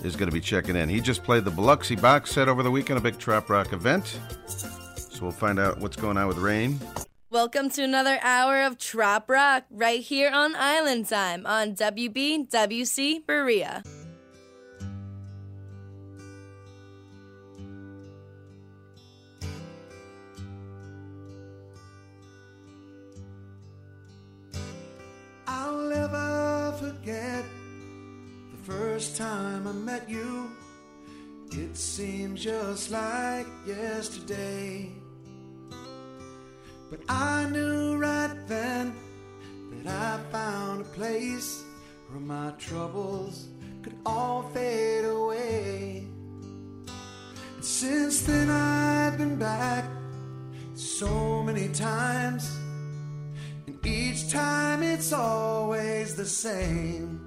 is going to be checking in. He just played the Biloxi box set over the weekend, a big Trop Rock event. So we'll find out what's going on with Rain. Welcome to another hour of Trop Rock right here on Island Time on WBWC Berea. forget the first time I met you. It seems just like yesterday. But I knew right then that I found a place where my troubles could all fade away. And since then, I've been back so many times. Each time it's always the same.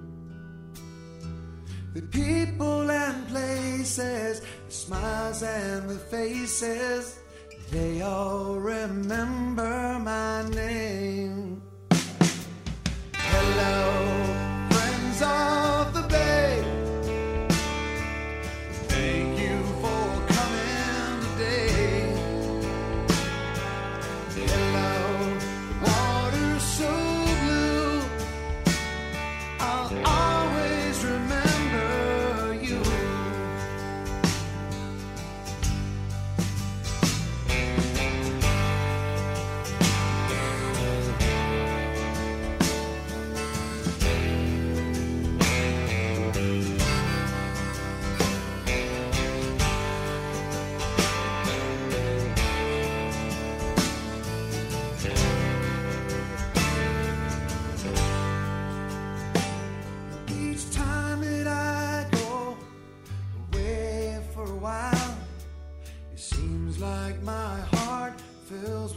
The people and places, the smiles and the faces, they all remember my name. Hello, friends of the bay.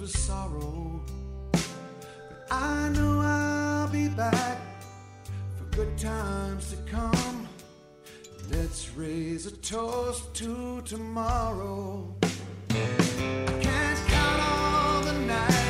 with sorrow. But I know I'll be back for good times to come. Let's raise a toast to tomorrow. I can't count all the nights.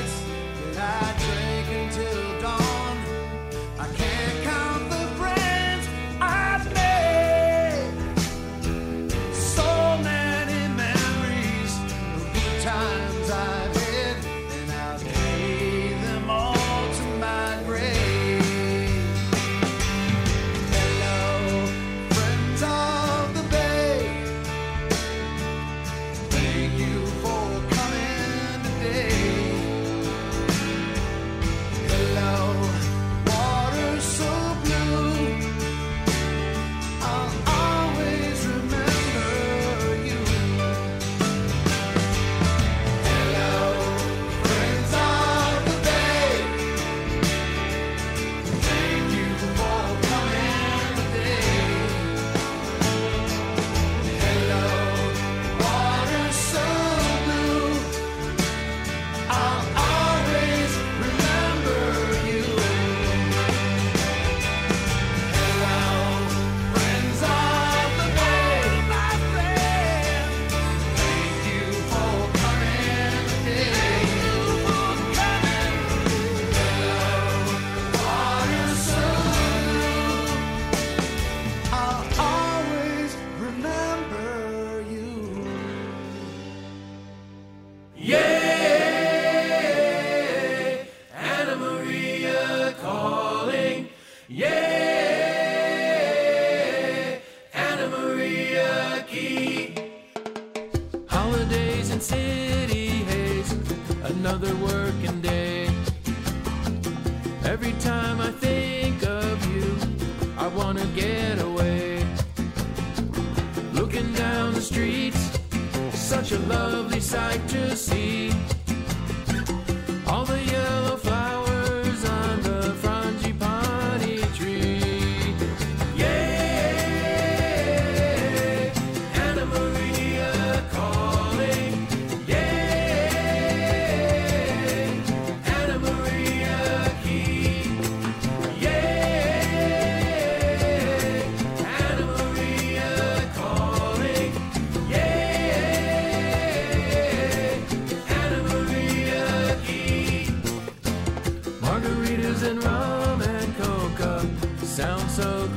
decide to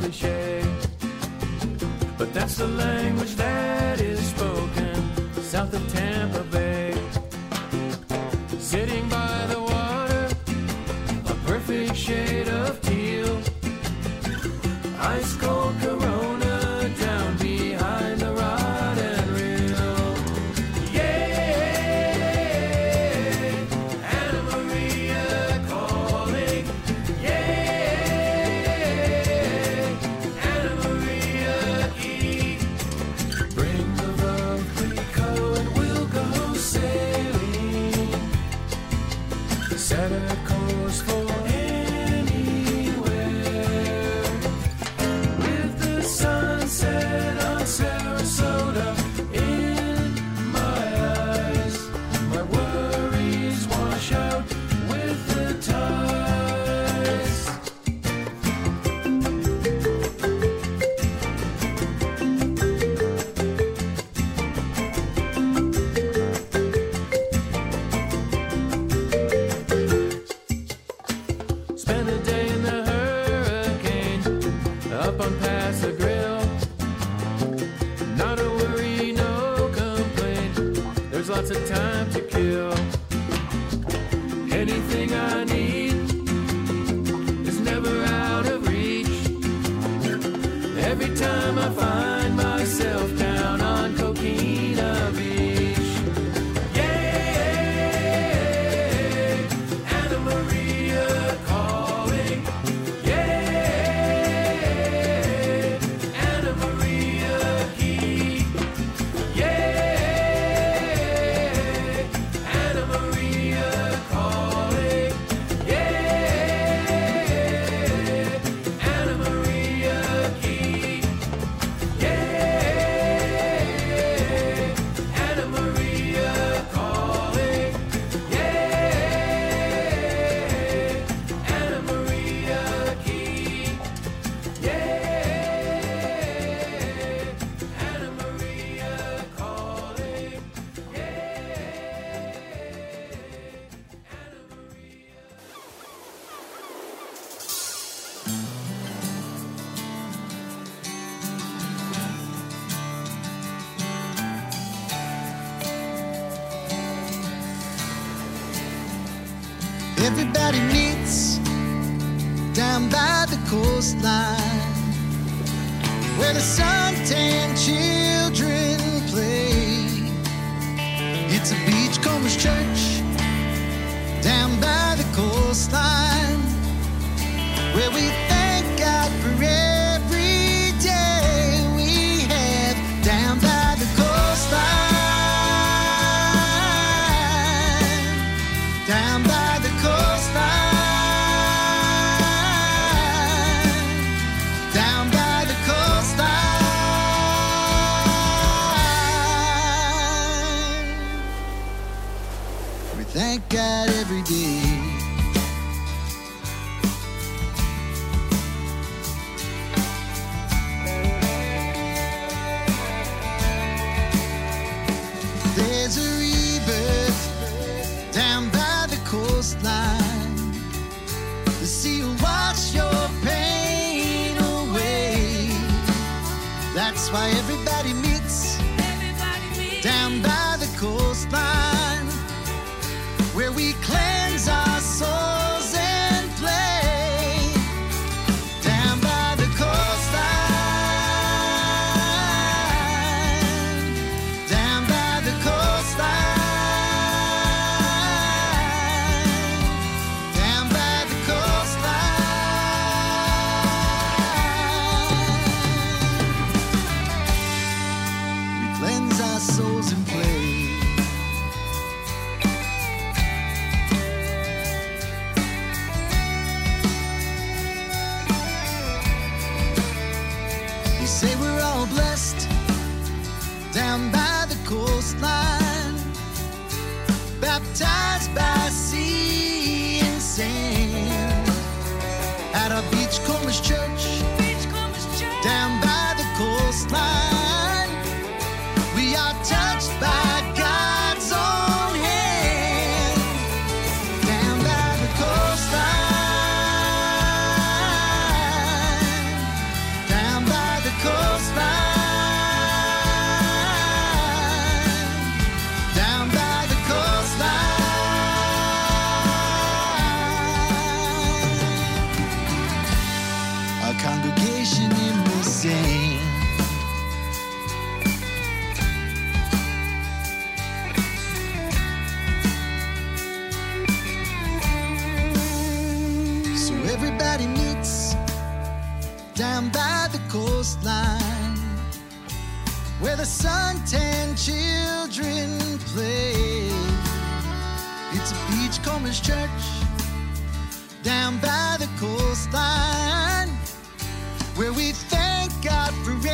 cliche, but that's the language. Coastline where the suntan children everybody meets down by the coastline where the suntan children play. It's a beachcomber's church down by the coastline where we thank God for.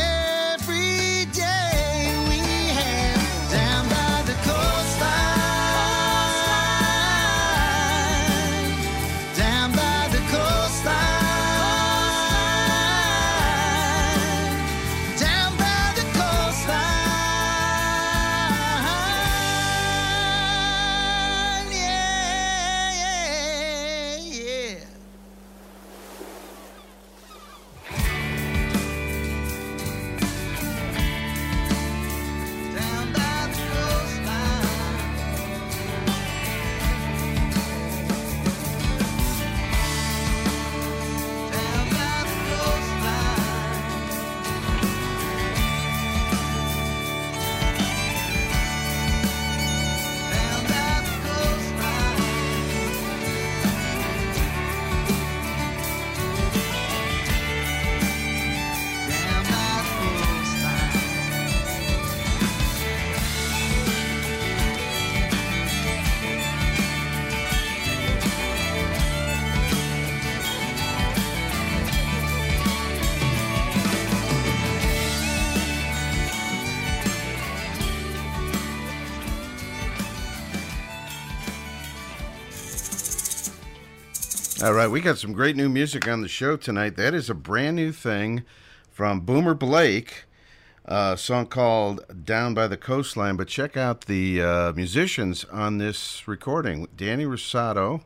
All right, we got some great new music on the show tonight. That is a brand new thing from Boomer Blake, a song called Down by the Coastline. But check out the uh, musicians on this recording Danny Rosato,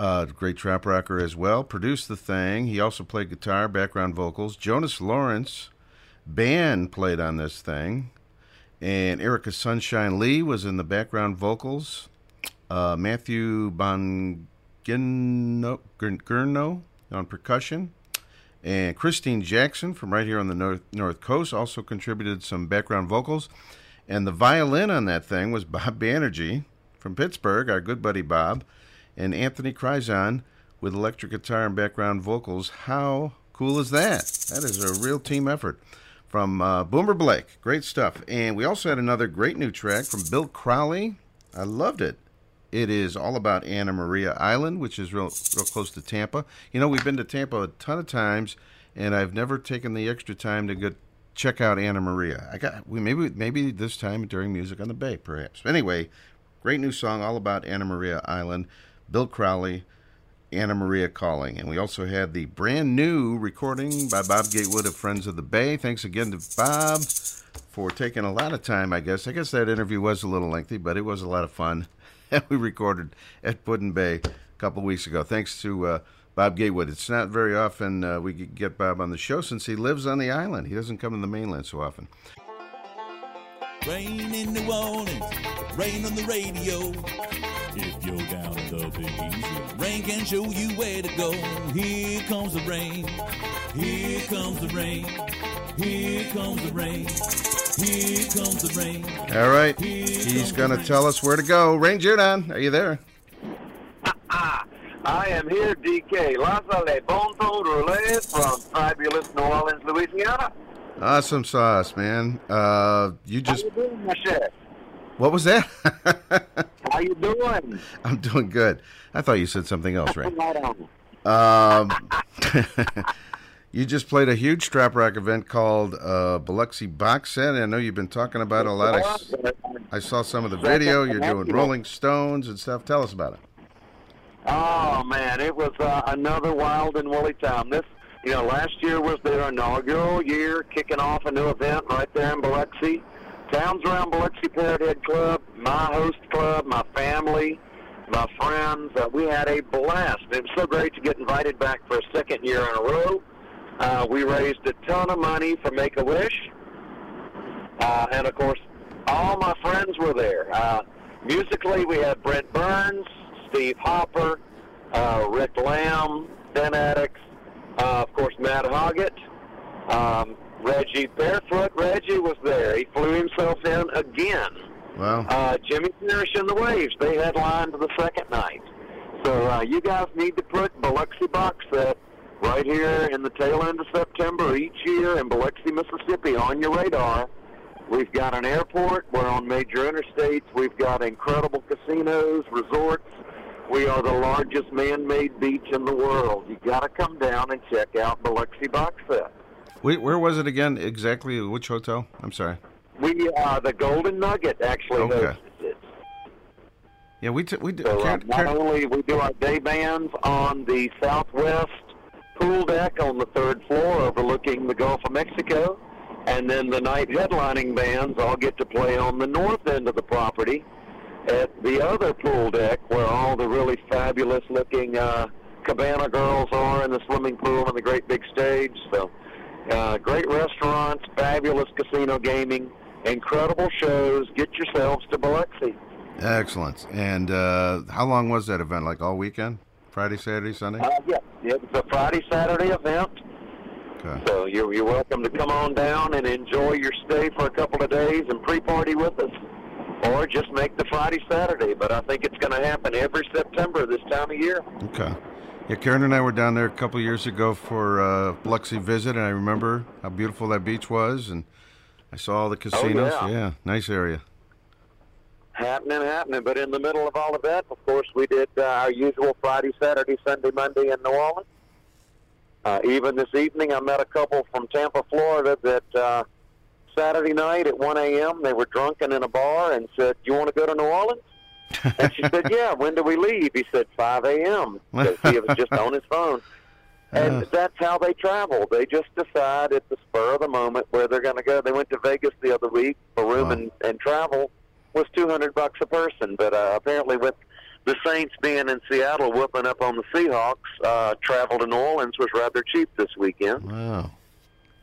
uh, great trop rocker as well, produced the thing. He also played guitar, background vocals. Jonas Lawrence, band played on this thing. And Erica Sunshine Lee was in the background vocals. Uh, Matthew Bongino Gurno on percussion. And Christine Jackson from right here on the North, North Coast also contributed some background vocals. And the violin on that thing was Bob Banerjee from Pittsburgh, our good buddy Bob. And Anthony Crizon with electric guitar and background vocals. How cool is that? That is a real team effort from uh, Boomer Blake. Great stuff. And we also had another great new track from Bill Crowley. I loved it. It is all about Anna Maria Island, which is real, real close to Tampa. You know, we've been to Tampa a ton of times, and I've never taken the extra time to go check out Anna Maria. I got we maybe maybe this time during Music on the Bay, perhaps. Anyway, great new song all about Anna Maria Island. Bill Crowley, Anna Maria Calling. And we also had the brand new recording by Bob Gatewood of Friends of the Bay. Thanks again to Bob for taking a lot of time, I guess. I guess that interview was a little lengthy, but it was a lot of fun. And we recorded at Put-in-Bay a couple of weeks ago. Thanks to uh, Bob Gatewood. It's not very often uh, we get Bob on the show since he lives on the island. He doesn't come to the mainland so often. Rain in New Orleans, rain on the radio. If you're down in the Big Easy, rain can show you where to go. Here comes the rain, here comes the rain, here comes the rain, here comes the rain. All right. He's going to tell us where to go. Rain Jordan, are you there? I am here, DK. Laissez les bons temps rouler from fabulous New Orleans, Louisiana. Awesome sauce, man. Uh, you just. You doing? What was that? How you doing? I'm doing good. I thought you said something else. Right. Um, you just played a huge trop rock event called uh, Biloxi Box Set. I know you've been talking about it a lot. i saw some of the video. You're doing Rolling Stones and stuff. Tell us about it. Oh man, it was uh, another wild and woolly time. This, you know, last year was their inaugural year, kicking off a new event right there in Biloxi. Towns around Biloxi Parrot Head Club, my host club, my family, my friends. Uh, we had a blast. It was so great to get invited back for a second year in a row. Uh, we raised a ton of money for Make a Wish, uh, and of course, all my friends were there. Uh, musically, we had Brent Burns, Steve Hopper, uh, Rick Lamb, Ben Addicts, uh, of course, Matt Hoggett, um, Reggie Barefoot. Reggie was there. He flew himself in again. Wow. Uh, Jimmy Parrish and the Waves. They headlined the second night. So uh, you guys need to put Biloxi Box Set right here in the tail end of September each year in Biloxi, Mississippi on your radar. We've got an airport. We're on major interstates. We've got incredible casinos, resorts. We are the largest man-made beach in the world. You got to come down and check out Biloxi Box Set. Wait, where was it again? Exactly which hotel? I'm sorry. We are the Golden Nugget actually Okay. Yeah, we t- we d- So uh, not only we do our day bands on the southwest pool deck on the third floor overlooking the Gulf of Mexico, and then the night headlining bands all get to play on the north end of the property at the other pool deck where all the really fabulous looking uh, cabana girls are in the swimming pool and the great big stage. So uh, great restaurants, fabulous casino gaming, incredible shows. Get yourselves to Biloxi. Excellent. And uh, how long was that event? Like all weekend? Friday, Saturday, Sunday? Uh, yeah, it was a Friday, Saturday event. Okay. So you're, you're welcome to come on down and enjoy your stay for a couple of days and pre-party with us. Or just make the Friday, Saturday. But I think it's going to happen every September this time of year. Okay. Yeah, Karen and I were down there a couple years ago for a Biloxi visit, and I remember how beautiful that beach was, and I saw all the casinos. yeah. nice area. Happening, happening. But in the middle of all of that, of course, we did uh, our usual Friday, Saturday, Sunday, Monday in New Orleans. Uh, even this evening, I met a couple from Tampa, Florida that uh, Saturday night at 1 a.m. they were drunken in a bar and said, "You want to go to New Orleans?" and she said, "Yeah." When do we leave? He said, "5 a.m." Because he was just on his phone. And that's how they travel. They just decide at the spur of the moment where they're going to go. They went to Vegas the other week for room and, and travel was 200 bucks a person. But uh, apparently, with the Saints being in Seattle whooping up on the Seahawks, uh, travel to New Orleans was rather cheap this weekend. Wow.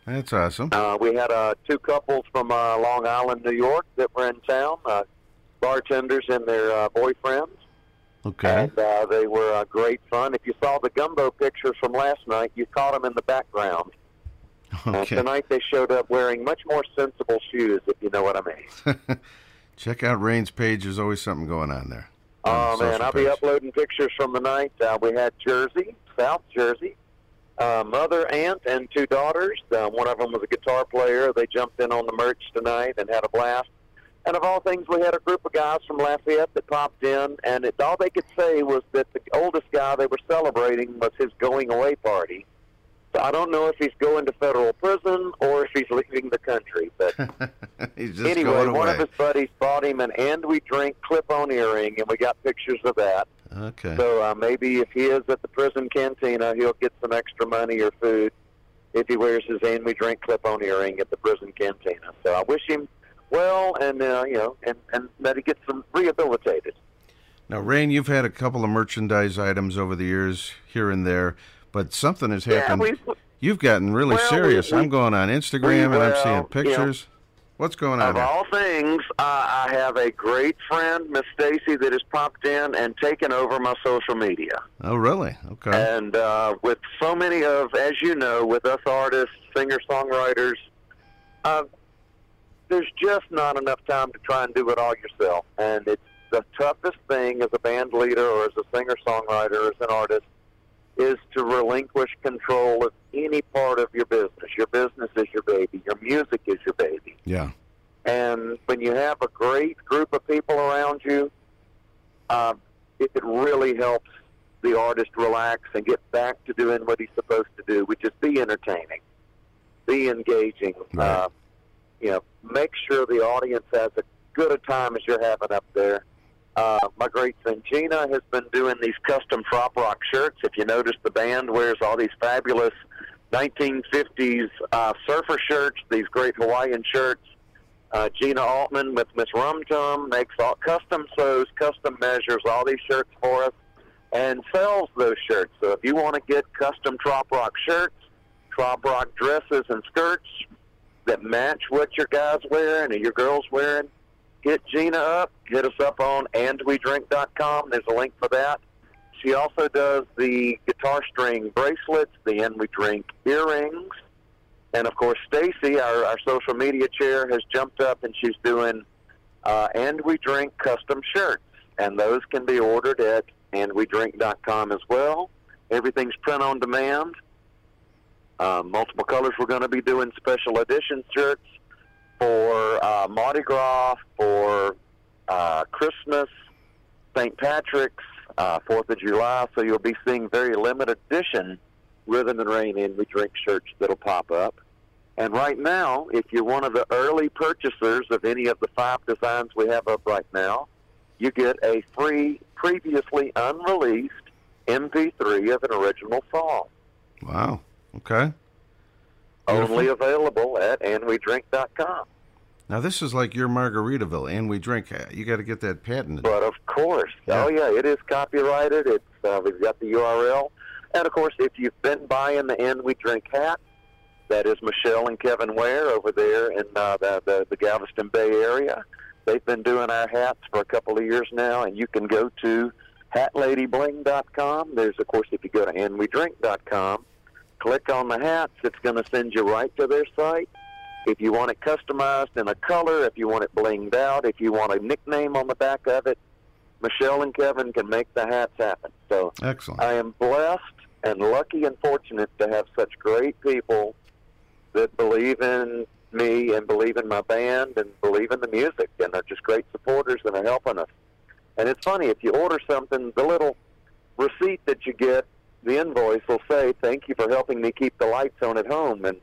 That's awesome. Uh, we had uh, two couples from uh, Long Island, New York, that were in town, uh, bartenders and their uh, boyfriends. Okay. And uh, they were uh, great fun. If you saw the gumbo pictures from last night, you caught them in the background. Okay. tonight they showed up wearing much more sensible shoes, if you know what I mean. Check out Rain's page. There's always something going on there. Oh on man, I'll be uploading pictures from the night. Uh, we had Jersey, South Jersey, uh, mother, aunt, and two daughters. Uh, one of them was a guitar player. They jumped in on the merch tonight and had a blast. And of all things, we had a group of guys from Lafayette that popped in, and it, all they could say was that the oldest guy they were celebrating was his going away party. So I don't know if he's going to federal prison or if he's leaving the country, but He's just anyway, one of his buddies bought him an and we drink clip-on earring, and we got pictures of that. Okay. So uh, maybe if he is at the prison cantina, he'll get some extra money or food if he wears his and we drink clip-on earring at the prison cantina. So I wish him well, and uh, you know, and and that he gets some rehabilitated. Now, Rain, you've had a couple of merchandise items over the years here and there, but something has Yeah, happened. we've- you've gotten really Well, serious. we- I'm going on Instagram we- and I'm seeing pictures. What's going on Of here? all things, uh, I have a great friend, Miss Stacy, that has popped in and taken over my social media. Oh, really? Okay. And uh, with so many of, as you know, with us artists, singer songwriters, uh, there's just not enough time to try and do it all yourself. And it's the toughest thing as a band leader or as a singer songwriter or as an artist is to relinquish control of any part of your business. Your business is your baby. Your music is your baby. yeah. And when you have a great group of people around you, uh, it, it really helps the artist relax and get back to doing what he's supposed to do, which is be entertaining, be engaging. Uh, you know, make sure the audience has as good a time as you're having up there. Uh, my great friend Gina has been doing these custom Trop Rock shirts. If you notice, the band wears all these fabulous 1950s uh, surfer shirts, these great Hawaiian shirts. Uh, Gina Altman with Miss Rum Tum makes all custom sews, custom measures, all these shirts for us, and sells those shirts. So if you want to get custom Trop Rock shirts, Trop Rock dresses and skirts that match what your guys wearing or your girls wearing, hit Gina up. Hit us up on andwedrink.com. There's a link for that. She also does the guitar string bracelets, the And We Drink earrings. And of course, Stacy, our, our social media chair, has jumped up and she's doing uh, And We Drink custom shirts. And those can be ordered at andwedrink.com as well. Everything's print on demand. Uh, multiple colors. We're going to be doing special edition shirts for uh, Mardi Gras, for uh, Christmas, St. Patrick's, uh, Fourth of July. So you'll be seeing very limited edition Rhythm and Rain and We Drink shirts that'll pop up. And right now, if you're one of the early purchasers of any of the five designs we have up right now, you get a free, previously unreleased MP3 of an original song. Wow. Okay. Only available at andwedrink.com. Now this is like your Margaritaville, and we drink. uh, You got to get that patented. But of course, Yeah. oh yeah, it is copyrighted. It's uh, we've got the URL, and of course, if you've been buying the "And We Drink" hat, that is Michelle and Kevin Ware over there in uh, the, the the Galveston Bay area. They've been doing our hats for a couple of years now, and you can go to hatladybling.com. There's of course, if you go to andwedrink.com, click on the hats, it's going to send you right to their site. If you want it customized in a color, if you want it blinged out, if you want a nickname on the back of it, Michelle and Kevin can make the hats happen. So Excellent. I am blessed and lucky and fortunate to have such great people that believe in me and believe in my band and believe in the music and are just great supporters and are helping us. And it's funny, if you order something, the little receipt that you get, the invoice will say, "Thank you for helping me keep the lights on at home." And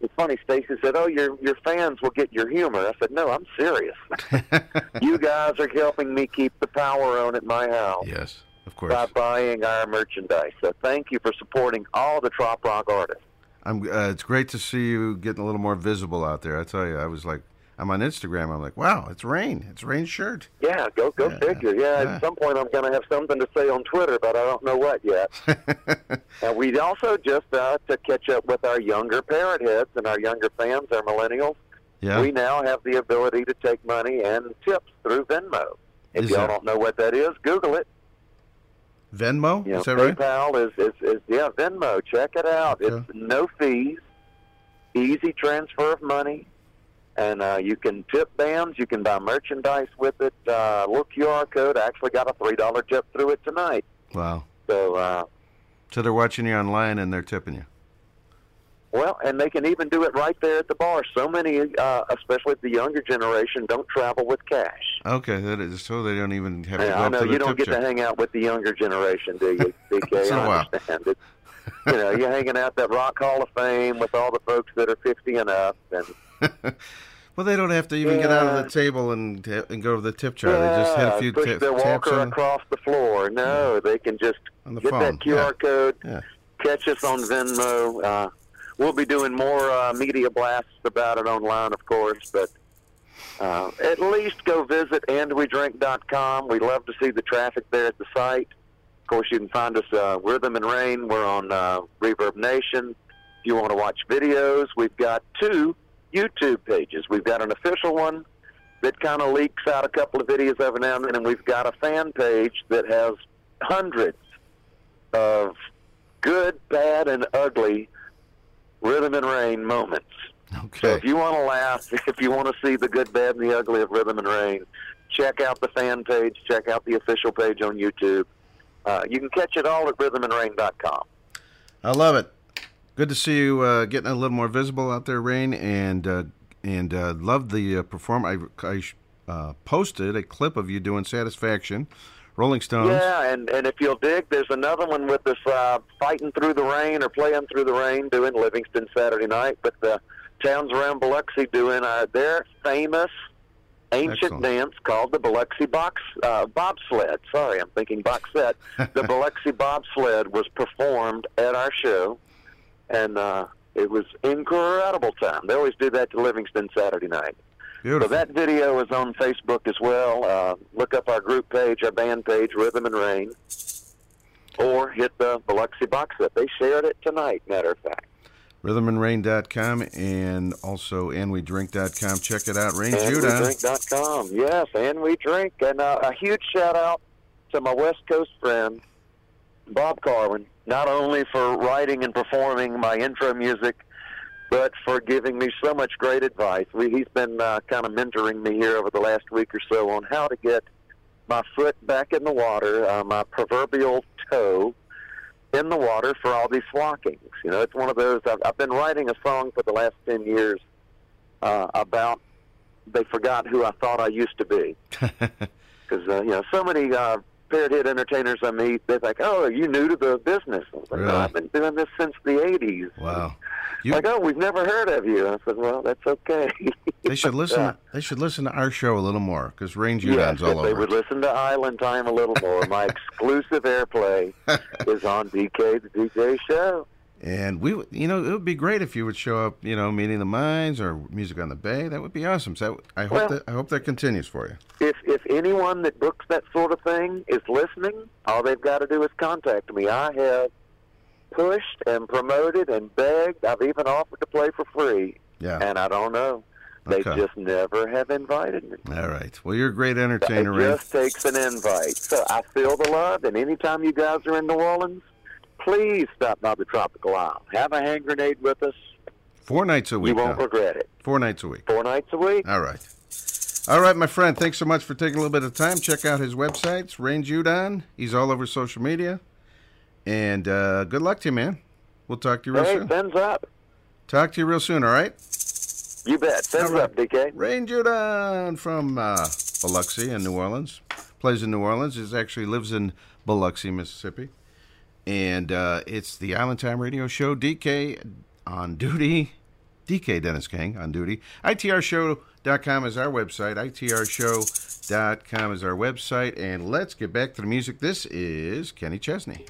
it's funny. Stacy said, "Oh, your your fans will get your humor." I said, "No, I'm serious. you guys are helping me keep the power on at my house." Yes, of course. By buying our merchandise. So thank you for supporting all the trop rock artists. I'm. Uh, it's great to see you getting a little more visible out there. I tell you, I was like, I'm on Instagram. I'm like, wow, it's rain. It's rain shirt. Yeah, go go figure. Yeah, yeah. at some point I'm going to have something to say on Twitter, but I don't know what yet. and we also just uh, to catch up with our younger parrot heads and our younger fans, our millennials. Yeah. We now have the ability to take money and tips through Venmo. If Is y'all that- don't know what that is, Google it. Venmo. You know, is that right? PayPal is, is, is yeah, Venmo. Check it out. Okay. It's no fees, easy transfer of money, and uh, you can tip bands. You can buy merchandise with it. Uh, little QR code. I actually got a three dollar tip through it tonight. Wow. So uh, So they're watching you online and they're tipping you. well, and they can even do it right there at the bar. So many, uh, especially the younger generation, don't travel with cash. Okay, that is so they don't even have to Yeah, go I know to the you don't get jar. to hang out with the younger generation, do you, DK? Once in a I understand it. You know, you're hanging out at that Rock Hall of Fame with all the folks that are 50 and up, and Well, they don't have to even get out of the table and and go to the tip jar. they just hit a few push ta- their taps walker on. across the floor. No, they can just get phone, that QR code, Yeah. catch us on Venmo. Uh, we'll be doing more uh, media blasts about it online, of course, but uh, at least go visit andwedrink.com. We love to see the traffic there at the site. Of course, you can find us uh, Rhythm and Rain. We're on uh, Reverb Nation. If you want to watch videos, we've got two YouTube pages. We've got an official one that kind of leaks out a couple of videos every now and then, and we've got a fan page that has hundreds of good, bad, and ugly rhythm and rain moments. So Okay. if you want to laugh, if you want to see the good, bad, and the ugly of rhythm and rain, check out the fan page. Check out the official page on YouTube. Uh, you can catch it all at rhythmandrain.com. I love it. Good to see you uh, getting a little more visible out there, Rain, and uh, and uh, loved the uh, perform. I, I uh, posted a clip of you doing "Satisfaction," Rolling Stones. Yeah, and, and if you'll dig, there's another one with us uh, fighting through the rain or playing through the rain doing Livingston Saturday night. But the towns around Biloxi doing uh, their famous ancient Excellent. dance called the Biloxi box uh, bobsled. Sorry, I'm thinking box set. the Biloxi bobsled was performed at our show, and uh, it was incredible time. They always do that to Livingston Saturday night. Beautiful. So that video is on Facebook as well. Uh, look up our group page, our band page, Rhythm and Rain, or hit the Biloxi box set. They shared it tonight, matter of fact. rhythmandrain.com and also andwedrink.com. Check it out. Rain Jordan. AndWeDrink.com. Yes, and we drink. And uh, a huge shout out to my West Coast friend, Bob Carwin, not only for writing and performing my intro music, but for giving me so much great advice. We, he's been uh, kind of mentoring me here over the last week or so on how to get my foot back in the water, uh, my proverbial toe, in the water for all these flockings. You know, it's one of those. I've, I've been writing a song for the last ten years uh, about they forgot who I thought I used to be. Because uh, you know, so many uh, parrot head entertainers I meet, they think, "Oh, are you new to the business?" I was like, Really? "No, I've been doing this since the '80s." Wow. You... like, "Oh, we've never heard of you." I said, "Well, that's okay." They should listen. Yeah. They should listen to our show a little more because Range Yes, Udon's if all they would listen to Island Time a little more. My exclusive airplay is on DK the DJ show. And we, would- you know, it would be great if you would show up, you know, meeting the minds or music on the bay. That would be awesome. So I hope Well- that I hope that continues for you. If if anyone that books that sort of thing is listening, all they've got to do is contact me. I have pushed and promoted and begged. I've even offered to play for free, Yeah. and I don't know. They Okay. just never have invited me. All right. Well, you're a great It entertainer, Range. just takes an invite. So I feel the love, and anytime you guys are in New Orleans, please stop by the Tropical Isle. Have a hand grenade with us. Four nights a week. you won't now. regret it. Four nights a week. Four nights a week. All right. All right, my friend. Thanks so much for taking a little bit of time. Check out his websites, Rain Jordan. He's all over social media. And uh, good luck to you, man. We'll talk to you real Hey, soon. fins up. Talk to you real soon, all right? You bet. All right. up, DK. Rain Jordan from uh, Biloxi in New Orleans. Plays in New Orleans. Is actually lives in Biloxi, Mississippi. And uh, it's the Island Time Radio Show. DK on duty. DK Dennis King on duty. ITRShow.com is our website. ITRShow.com is our website. And let's get back to the music. This is Kenny Chesney.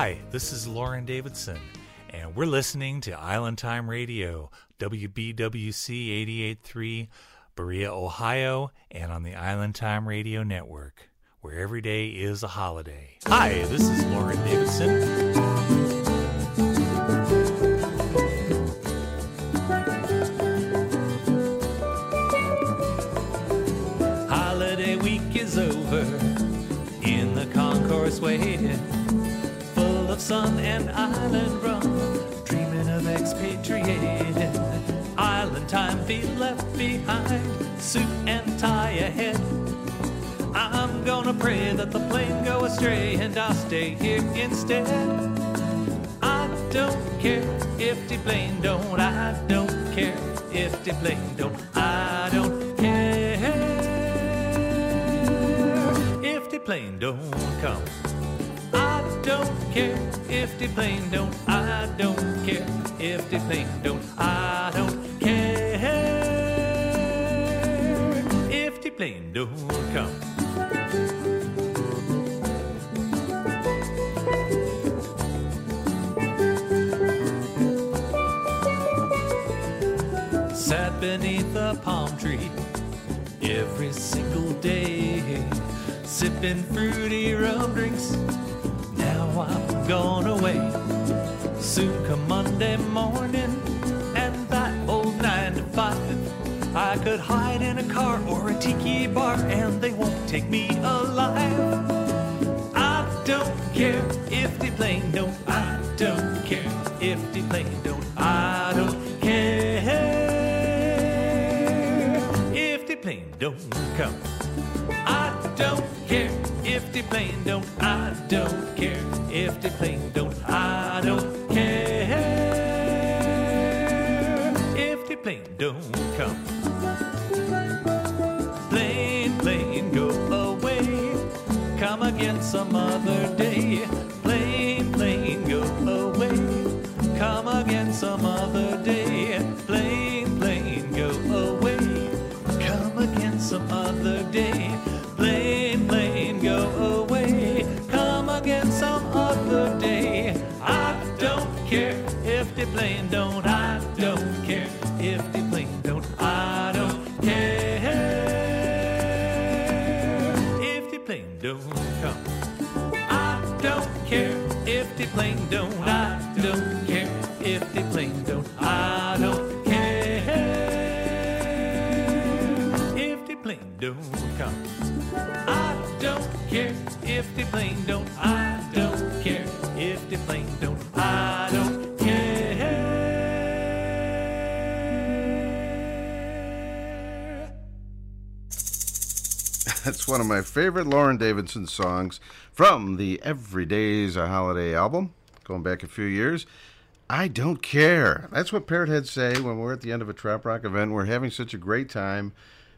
Hi, this is Lauren Davidson, and we're listening to Island Time Radio, WBWC 88.3, Berea, Ohio, and on the Island Time Radio Network, where every day is a holiday. Hi, this is Lauren Davidson. Sun and island rum, dreaming of expatriating. Island time feel left behind, suit and tie ahead. I'm gonna pray that the plane go astray and I'll stay here instead. I don't care if the plane don't, I don't care if the plane don't, I don't care if the plane don't come. I don't care if the plane don't. I don't care if the plane don't. I don't care if the plane don't come. Sat beneath a palm tree every single day, sipping fruity rum drinks I'm gone away. Soon come Monday morning, and that old nine to five. I could hide in a car or a tiki bar, and they won't take me alive. I don't care if the plane don't. I don't care if the plane don't. I don't care if the plane don't come. I don't care if the plane don't. I don't care if the plane don't. I don't care if the plane don't come. Plane, plane, go away. Come again some other day. Plane, plane, go away. Come again some other day. Plane, don't. I don't care if the plane don't. I don't care if the plane don't come. I don't care if the plane don't. I don't care if the plane don't. I don't care if the plane don't come. I don't care if the plane don't. I don't care if the plane don't. I don't That's one of my favorite Lauren Davidson songs from the Every Day's a Holiday album, going back a few years. I don't care. That's what Parrot Heads say when we're at the end of a Trop Rock event. We're having such a great time,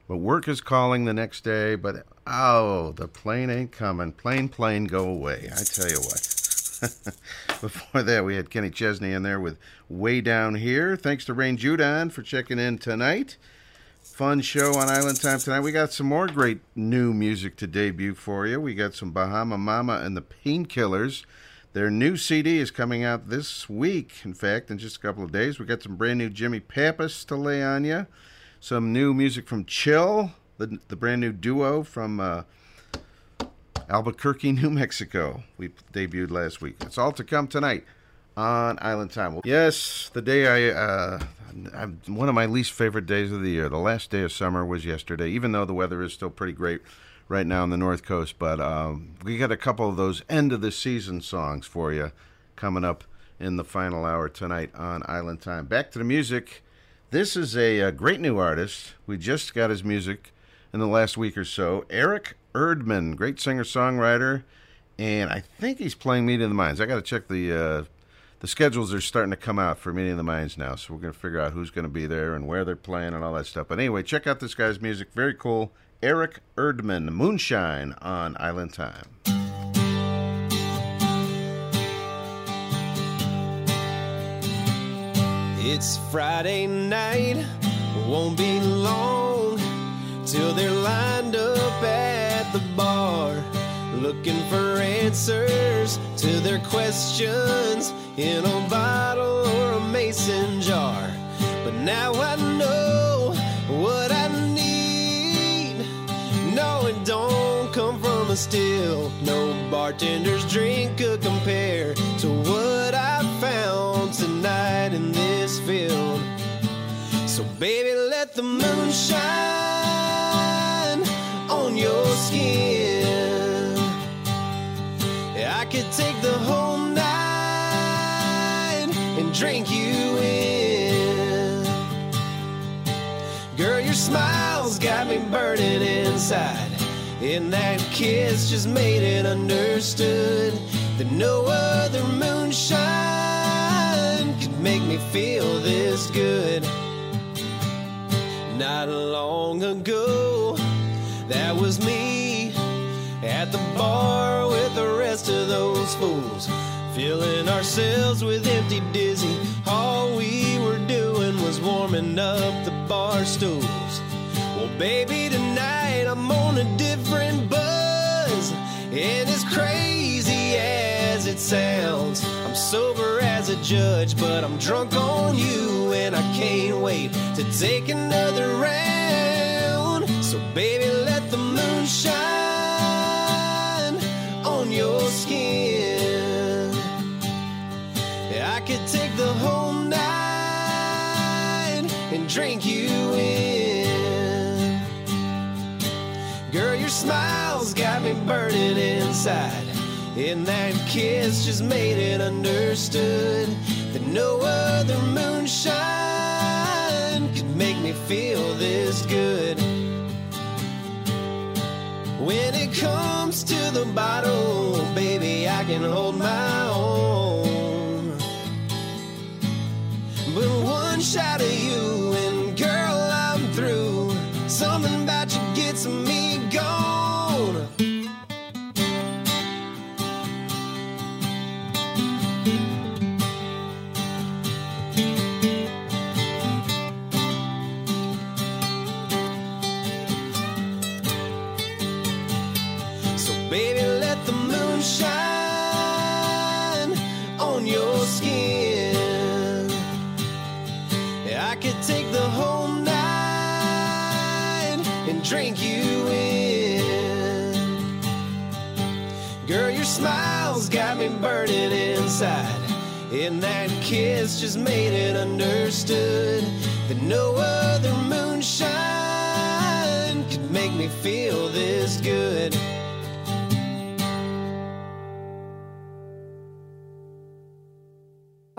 but work is calling the next day. But oh, the plane ain't coming. Plane, plane, go away. I tell you what. Before that, we had Kenny Chesney in there with Way Down Here. Thanks to Rain Jordan for checking in tonight. Fun show on Island Time tonight. We got some more great new music to debut for you. We got some Bahama Mama and the Painkillers. Their new CD is coming out this week, in fact, in just a couple of days. We got some brand new Jimmy Pappas to lay on you. Some new music from Chill, the, the brand new duo from uh, Albuquerque, New Mexico. We debuted last week. It's all to come tonight on Island Time. Yes, the day I, uh, I'm, one of my least favorite days of the year. The last day of summer was yesterday, even though the weather is still pretty great right now on the North Coast. But um, we got a couple of those end of the season songs for you coming up in the final hour tonight on Island Time. Back to the music. This is a, uh great new artist. We just got his music in the last week or so. Eric Erdman, great singer songwriter, and I think he's playing Meeting of the Minds. I got to check the uh, the schedules are starting to come out for many of the mines now, so we're going to figure out who's going to be there and where they're playing and all that stuff. But anyway, check out this guy's music. Very cool. Eric Erdman, Moonshine on Island Time. It's Friday night, won't be long till they're lined up at the bar, looking for answers to their questions in a bottle or a mason jar. But now I know what I need. No, it don't come from a still. No bartender's drink could compare to what I found tonight in this field. So, baby, let the moon shine could take the whole night and drink you in. Girl, your smile's got me burning inside. And that kiss just made it understood that no other moonshine could make me feel this good. Not long ago, that was me the bar with the rest of those fools, filling ourselves with empty dizzy. All we were doing was warming up the bar stools. Well, baby, tonight I'm on a different buzz, and as crazy as it sounds, I'm sober as a judge, but I'm drunk on you, and I can't wait to take another round. So, baby, let the moon shine your skin. I could take the whole night and drink you in. Girl, your smile's got me burning inside. And that kiss just made it understood that no other moonshine could make me feel this good. When it comes to the bottle, baby, I can hold my own. But one shot of you, shine on your skin. I could take the whole night and drink you in. Girl, your smile's got me burning inside. And that kiss just made it understood that no other moonshine could make me feel this good.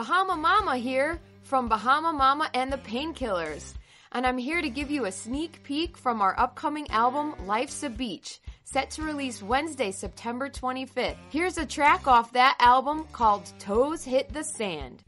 Bahama Mama here from Bahama Mama and the Painkillers. And I'm here to give you a sneak peek from our upcoming album, Life's a Beach, set to release Wednesday, September 25th. Here's a track off that album called Toes Hit the Sand.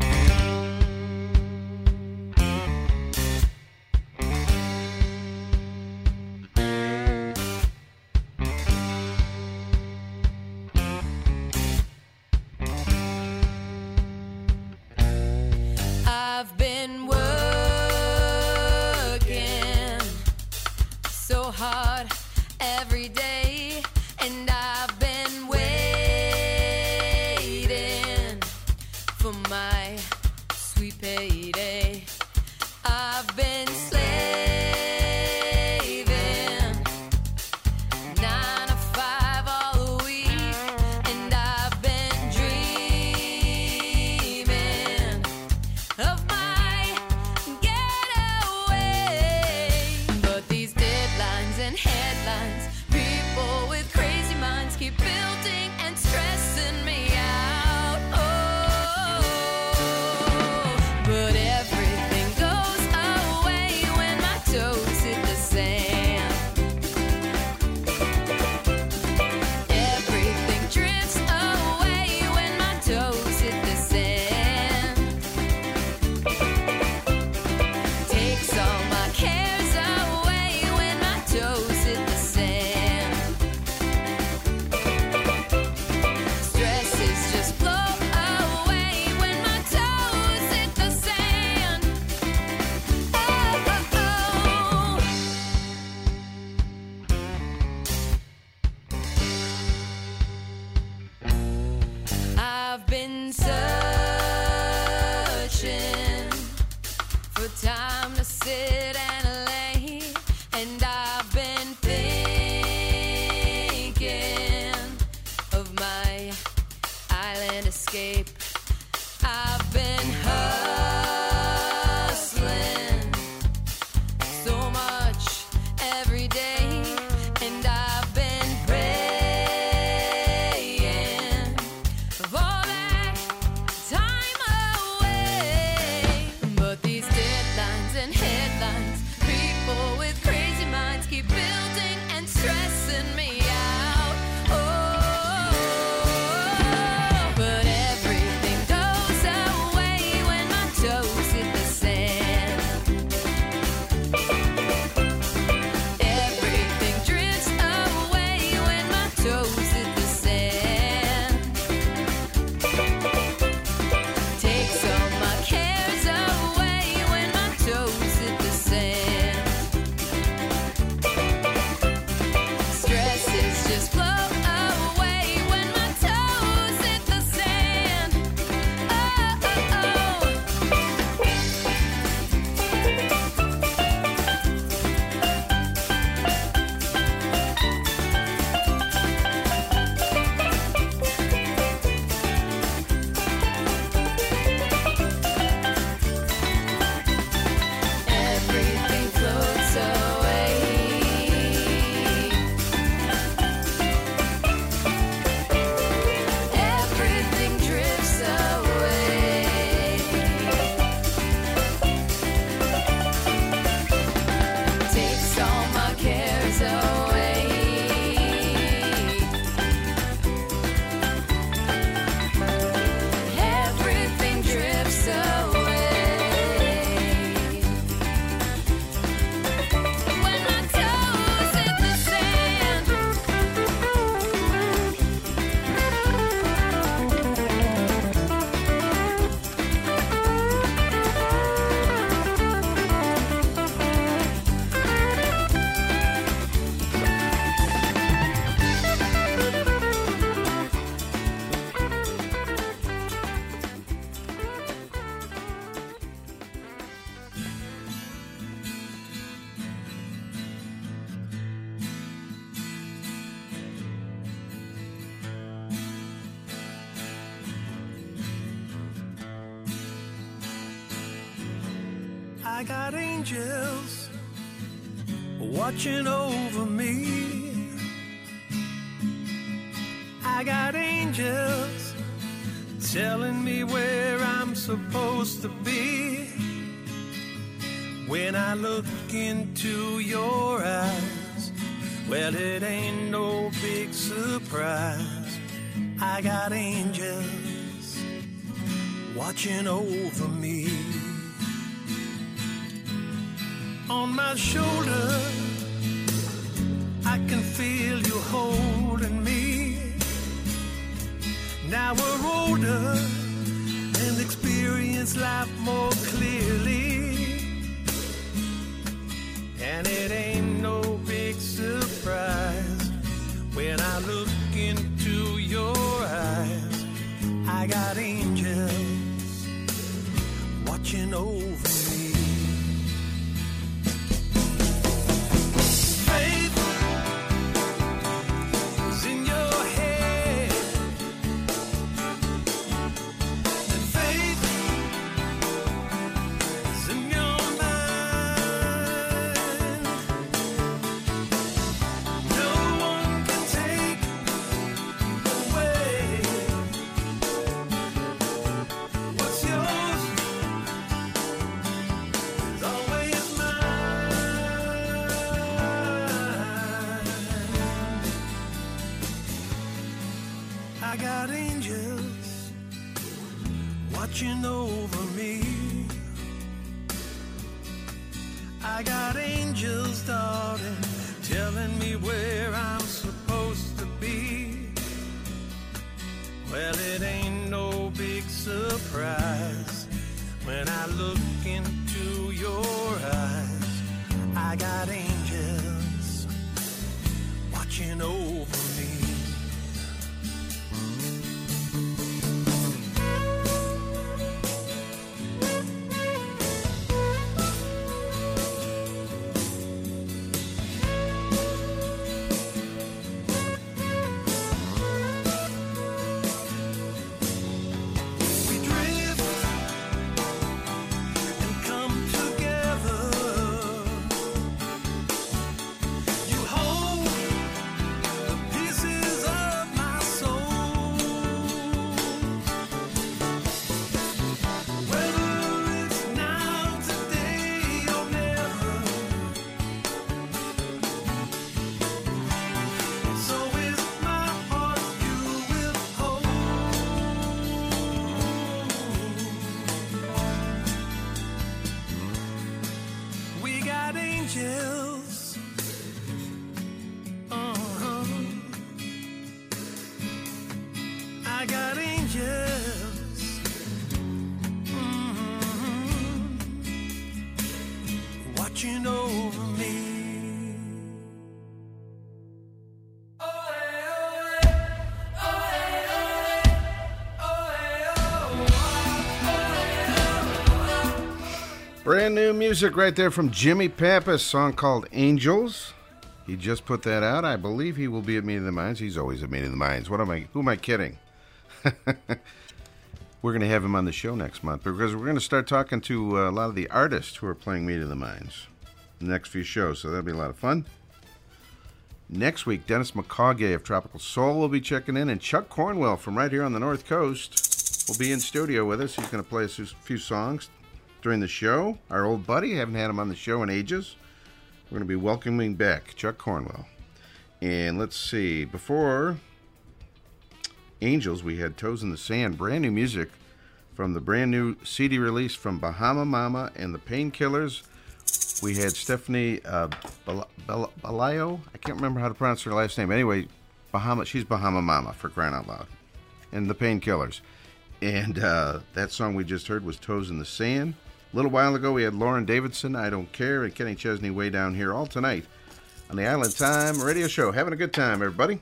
Now we're older and experience life more clearly. And it ain't New music right there from Jimmy Pappas, song called Angels. He just put that out. I believe he will be at Meeting of the Minds. He's always at Meeting of the Minds. What am I? Who am I kidding? we're going to have him on the show next month because we're going to start talking to uh, a lot of the artists who are playing Meeting of the Minds the next few shows. So that'll be a lot of fun. Next week, Dennis McCaughey of Tropical Soul will be checking in, and Chuck Cornwell from right here on the North Coast will be in studio with us. He's going to play us a few songs during the show. Our old buddy, haven't had him on the show in ages. We're going to be welcoming back Chuck Cornwell. And let's see, before Angels, we had Toes in the Sand, brand new music from the brand new CD release from Bahama Mama and the Painkillers. We had Stephanie uh, Belayo. I can't remember how to pronounce her last name. Anyway, Bahama. She's Bahama Mama for crying out loud, and the Painkillers. And uh, that song we just heard was Toes in the Sand. A little while ago, we had Lauren Davidson, I Don't Care, and Kenny Chesney way down here all tonight on the Island Time radio show. Having a good time, everybody.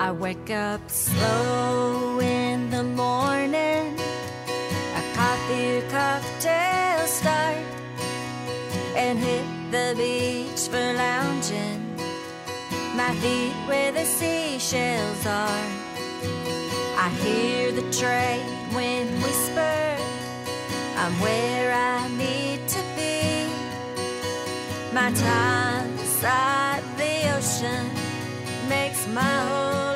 I wake up slow feet where the seashells are. I hear the trade wind whisper. I'm where I need to be. My time beside the ocean makes my whole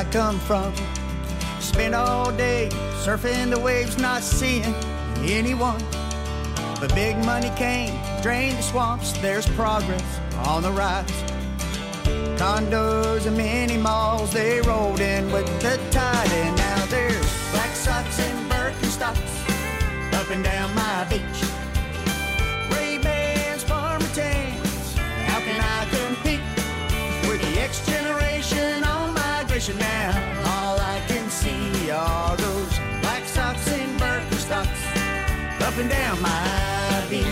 I come from. Spent all day surfing the waves, not seeing anyone. But big money came, drained the swamps. There's progress on the rise. Condos and mini malls, they rolled in with the tide. And now there's black socks and Birkenstocks up and down my beach. Ray-Bans, farmer tans. How can I compete with the generation on now? All I can see are those black socks and Birkenstocks up and down my beach.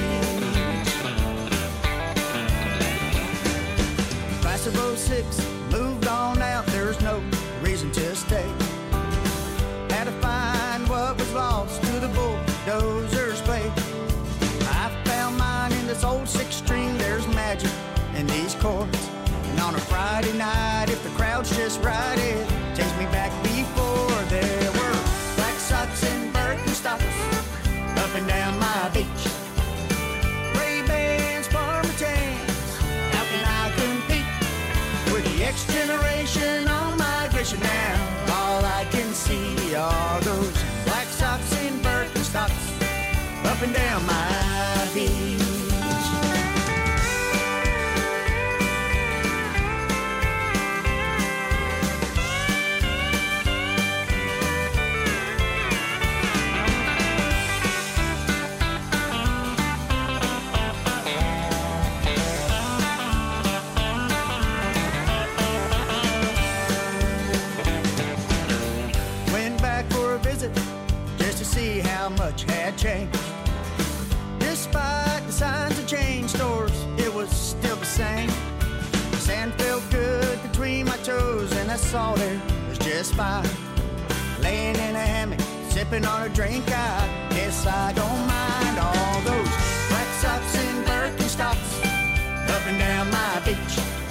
Class of 06 moved on out, there's no reason to stay. Had to find what was lost to the bulldozer's play. I found mine in this old six string, there's magic in these chords. And on a Friday night, if just right, it takes me back before there were black socks and Birkenstocks up and down my beach. Ray-Bans, farmer tans. How can I compete with the X generation on migration now? All I can see are those black socks and Birkenstocks up and down my beach. Had changed. Despite the signs of chain stores, it was still the same. The sand felt good between my toes, and I saw there was just fine. Laying in a hammock, sipping on a drink, I guess I don't mind all those black socks and Birkenstocks up and down my beach.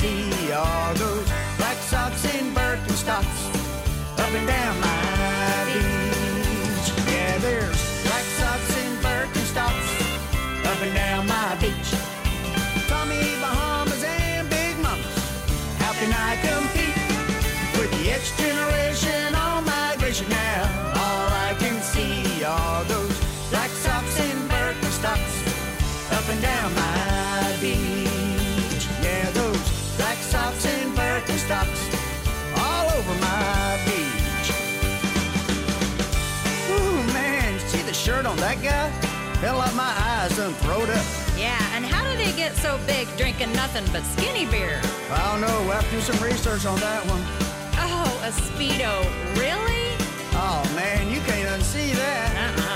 see all those black socks and Birkenstocks. Up and down my on that guy? Hell out my eyes and throat up. Yeah, and how do they get so big drinking nothing but skinny beer? I don't know. We'll have to do some research on that one. Oh, a Speedo. Really? Oh, man, you can't unsee that. Uh-uh.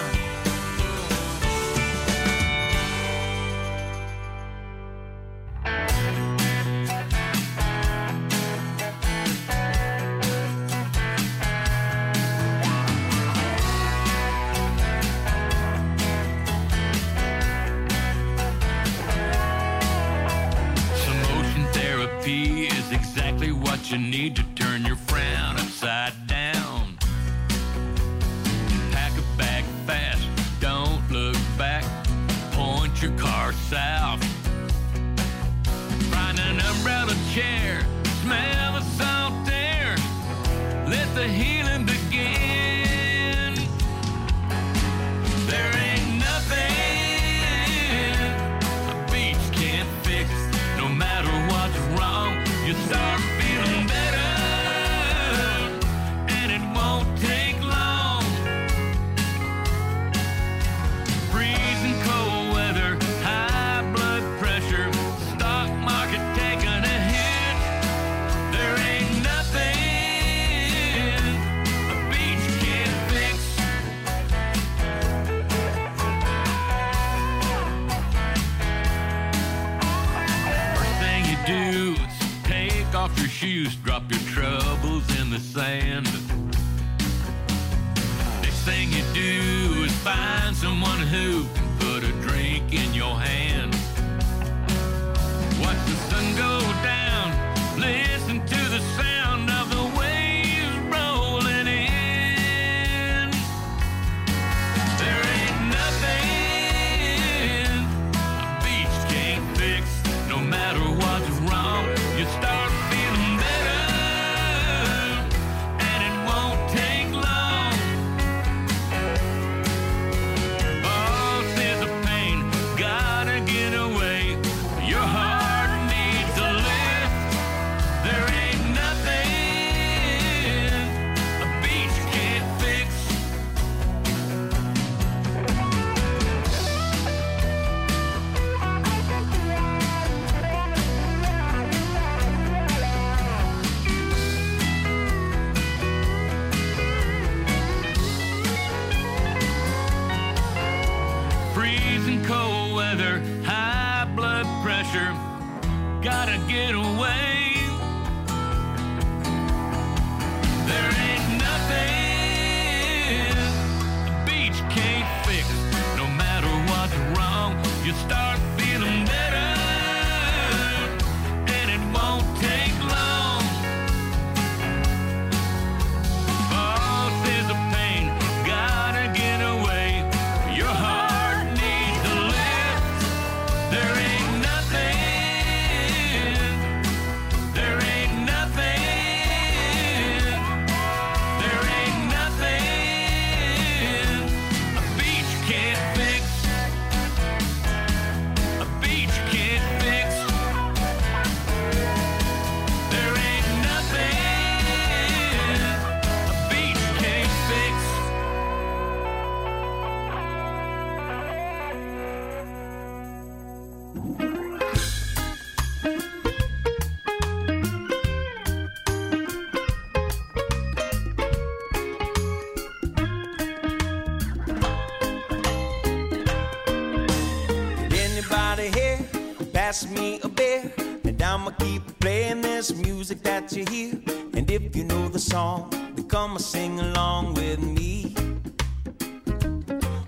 this music that you hear. And if you know the song, then come and sing along with me.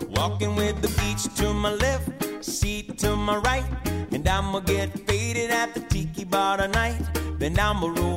Walking with the beach to my left, seat to my right. And I'ma get faded at the tiki bar tonight. Then I'ma roll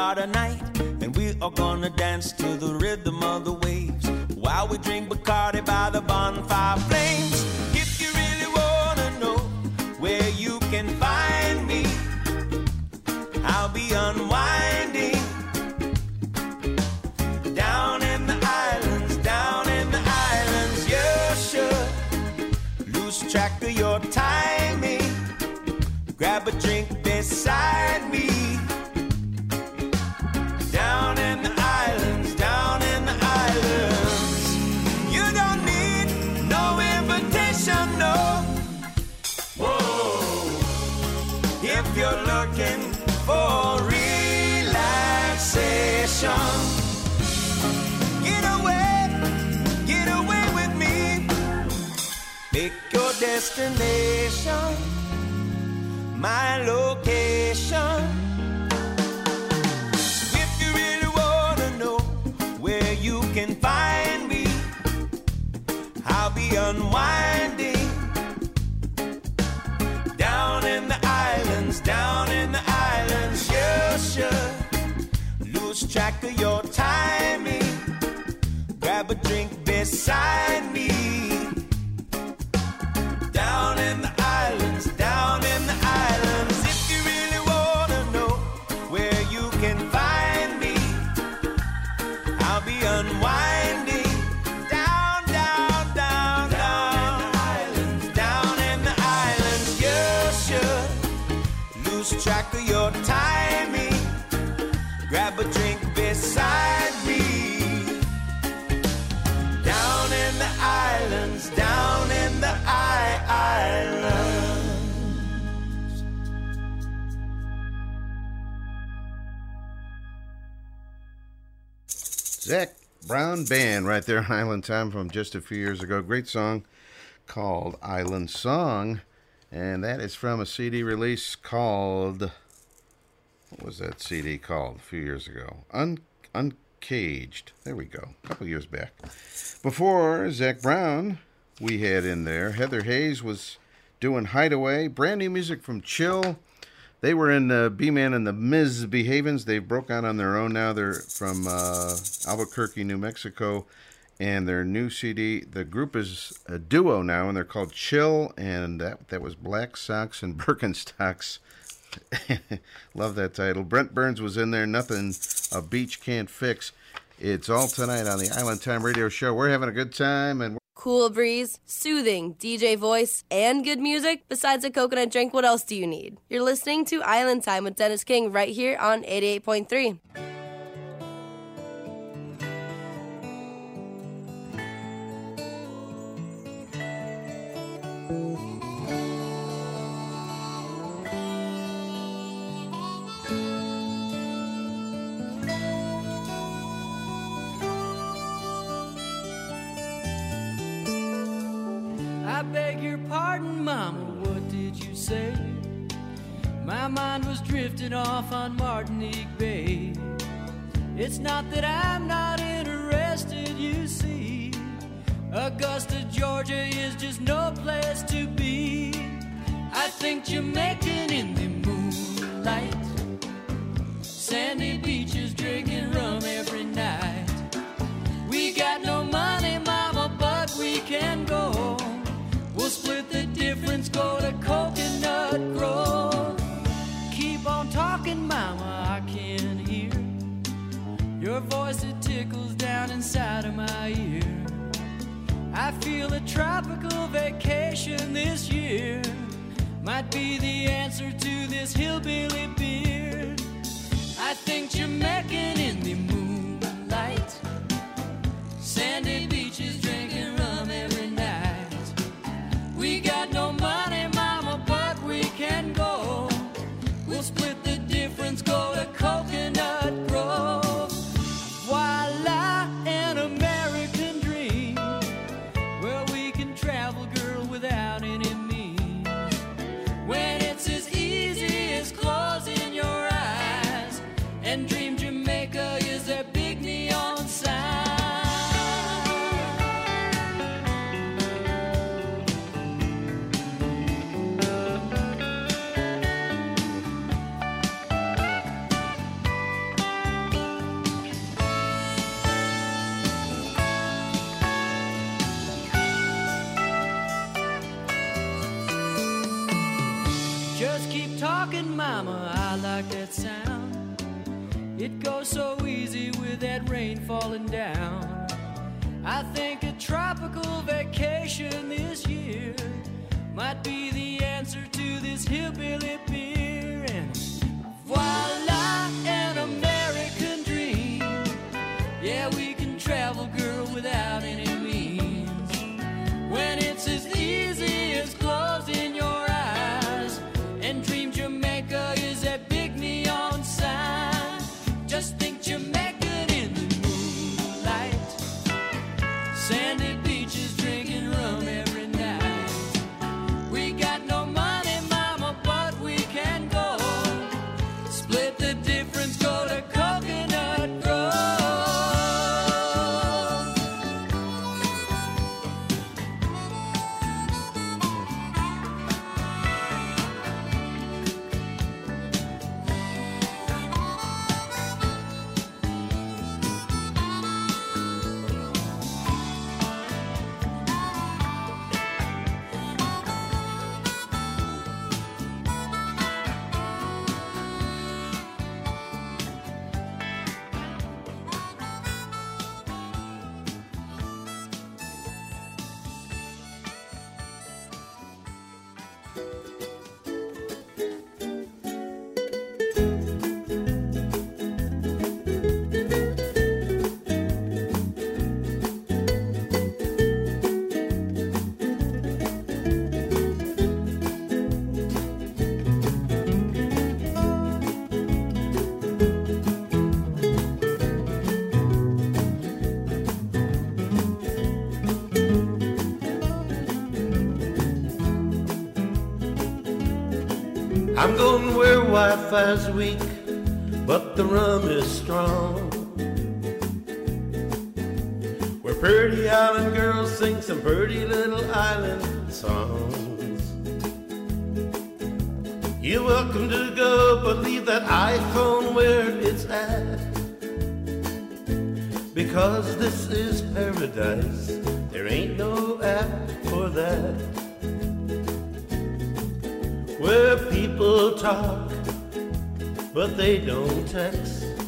bar tonight. And we are gonna dance to the rhythm of the waves while we drink Bacardi by the bonfire flames. If you really wanna know where you can destination my location. If you really wanna know where you can find me, I'll be unwinding down in the islands, down in the islands. You should lose track of your timing. Grab a drink beside me. Zac Brown Band right there on Island Time from just a few years ago. Great song called Island Song. And that is from a CD release called. What was that CD called a few years ago? Un, Uncaged. There we go. A couple years back. Before Zach Brown, we had in there. Heather Hayes was doing Hideaway. Brand new music from Chill. They were in uh, B Man and the Ms. Behavens. They broke out on their own now. They're from uh, Albuquerque, New Mexico. And their new CD, the group is a duo now, and they're called Chill. And that, that was Black Socks and Birkenstocks. Love that title. Brent Burns was in there. Nothing a beach can't fix. It's all tonight on the Island Time Radio Show. We're having a good time, and Cool breeze, soothing DJ voice, and good music. Besides a coconut drink, what else do you need? You're listening to Island Time with Dennis King right here on 88.3. I beg your pardon, Mama, what did you say? My mind was drifting off on Martinique Bay. It's not that I'm not interested, you see. Augusta, Georgia is just no place to be. I think Jamaican in the moonlight. Sandy beaches drinking rum every night. We got no money, difference, go to Coconut Grove. Keep on talking, Mama, I can hear your voice, it tickles down inside of my ear. I feel a tropical vacation this year might be the answer to this hillbilly beer. I think Jamaican in the moonlight, sandy. keep talking, mama. I like that sound. It goes so easy with that rain falling down. I think a tropical vacation this year might be the answer to this hillbilly beer. And voila, an American dream. Yeah, we can travel, girl, without. Text.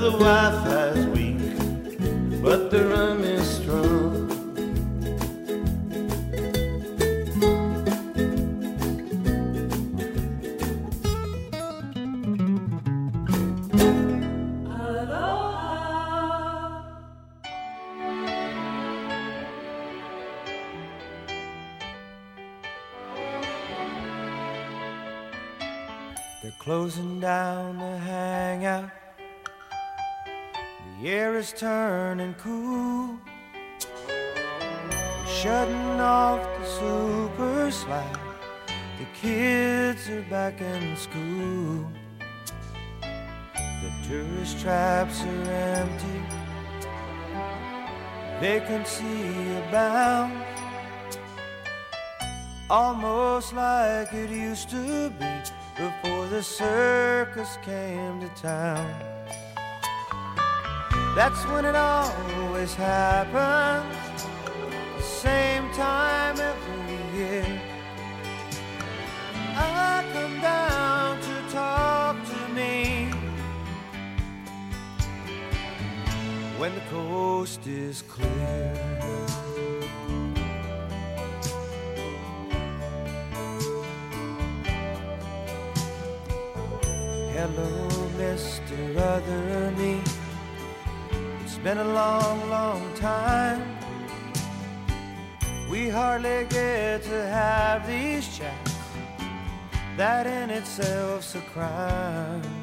The Wi-Fi's weak, but the Vacancy abounds. Almost like it used to be before the circus came to town. That's when it always happens, the same time every when the coast is clear. Hello, Mr. Other Me. It's been a long, long time. We hardly get to have these chats. That in itself's a crime.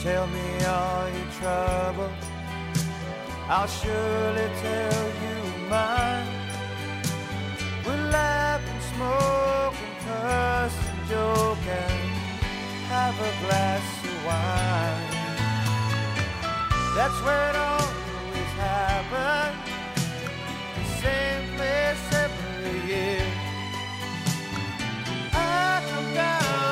Tell me all your trouble. I'll surely tell you mine. We'll laugh and smoke and curse and joke and have a glass of wine. That's where it always happens. The same place every year. I come down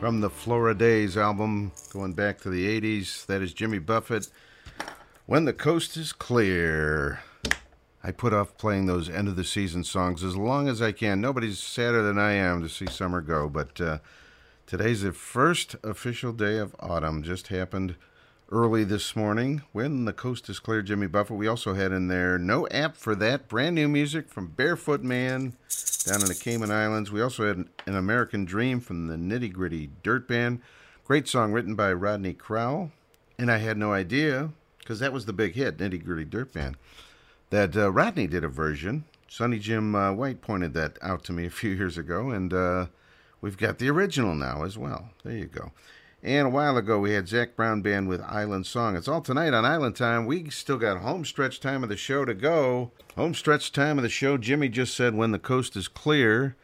From the Floridays album, going back to the 80s, that is Jimmy Buffett. When the Coast is Clear. I put off playing those end of the season songs as long as I can. Nobody's sadder than I am to see summer go, but uh, today's the first official day of autumn. Just happened early this morning. When the Coast is Clear, Jimmy Buffett. We also had in there No App for That, brand new music from Barefoot Man down in the Cayman Islands. We also had An American Dream from the Nitty Gritty Dirt Band. Great song written by Rodney Crowell. And I had no idea, because that was the big hit, Nitty Gritty Dirt Band, that uh, Rodney did a version. Sonny Jim uh, White pointed that out to me a few years ago, and uh, we've got the original now as well. There you go. And a while ago, we had Zac Brown Band with Island Song. It's all tonight on Island Time. We still got home stretch time of the show to go. Home stretch time of the show. Jimmy just said when the coast is clear.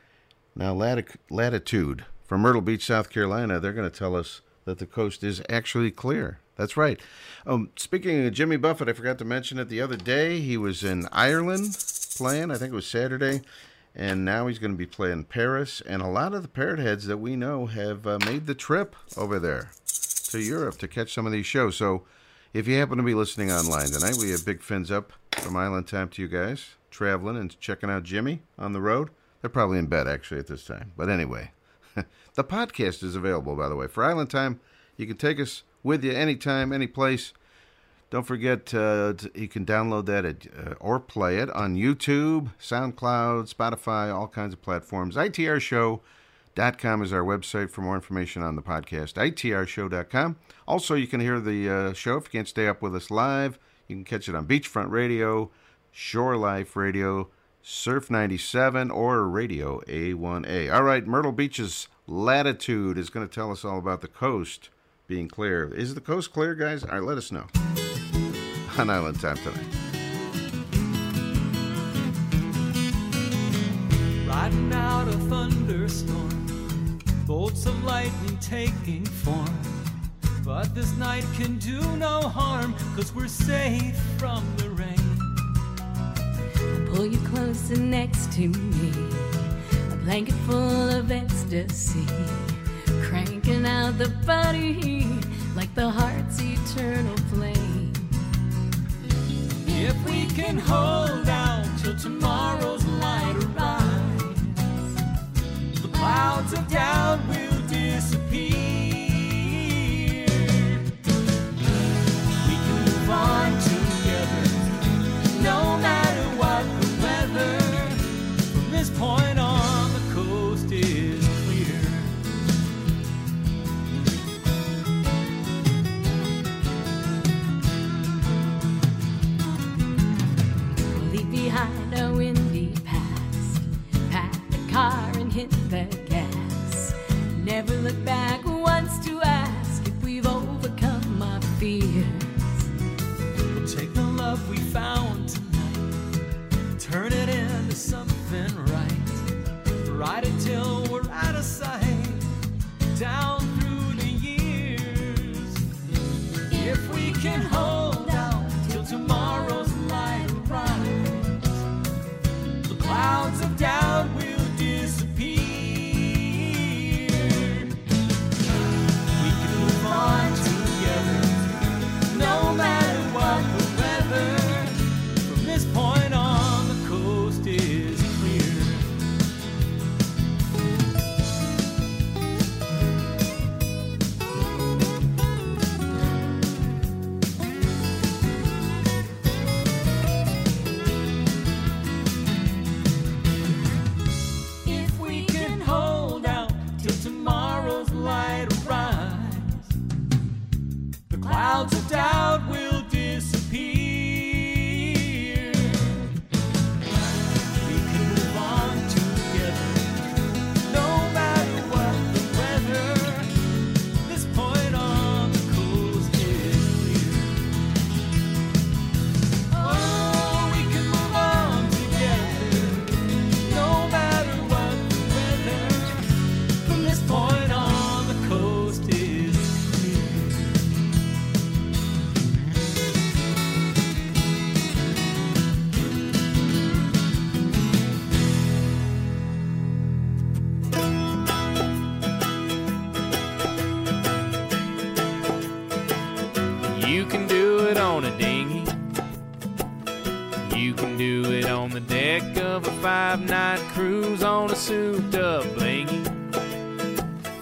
Now, lati- latitude from Myrtle Beach, South Carolina, they're going to tell us that the coast is actually clear. That's right. Um, speaking of Jimmy Buffett, I forgot to mention it the other day. He was in Ireland playing, I think it was Saturday, and now he's going to be playing Paris. And a lot of the parrot heads that we know have uh, made the trip over there to Europe to catch some of these shows. So if you happen to be listening online tonight, we have big fins up from Island Time to you guys, traveling and checking out Jimmy on the road. They're probably in bed actually at this time. But anyway, the podcast is available, by the way, for Island Time. You can take us with you anytime, any place. Don't forget, uh, you can download that at, uh, or play it on YouTube, SoundCloud, Spotify, all kinds of platforms. ITRShow.com is our website for more information on the podcast. ITRShow.com. Also, you can hear the uh, show if you can't stay up with us live. You can catch it on Beachfront Radio, Shore Life Radio, Surf 97, or Radio A1A. All right, Myrtle Beach's latitude is going to tell us all about the coast being clear. Is the coast clear, guys? All right, let us know on Island Time tonight. Riding out a thunderstorm, bolts of lightning taking form. But this night can do no harm, cause we're safe from the rain. I pull you closer next to me. A blanket full of ecstasy, cranking out the body like the heart's eternal flame. If we can hold out till tomorrow's light arrives, the clouds of doubt will disappear. We can move on down five night cruise on a souped up blingy.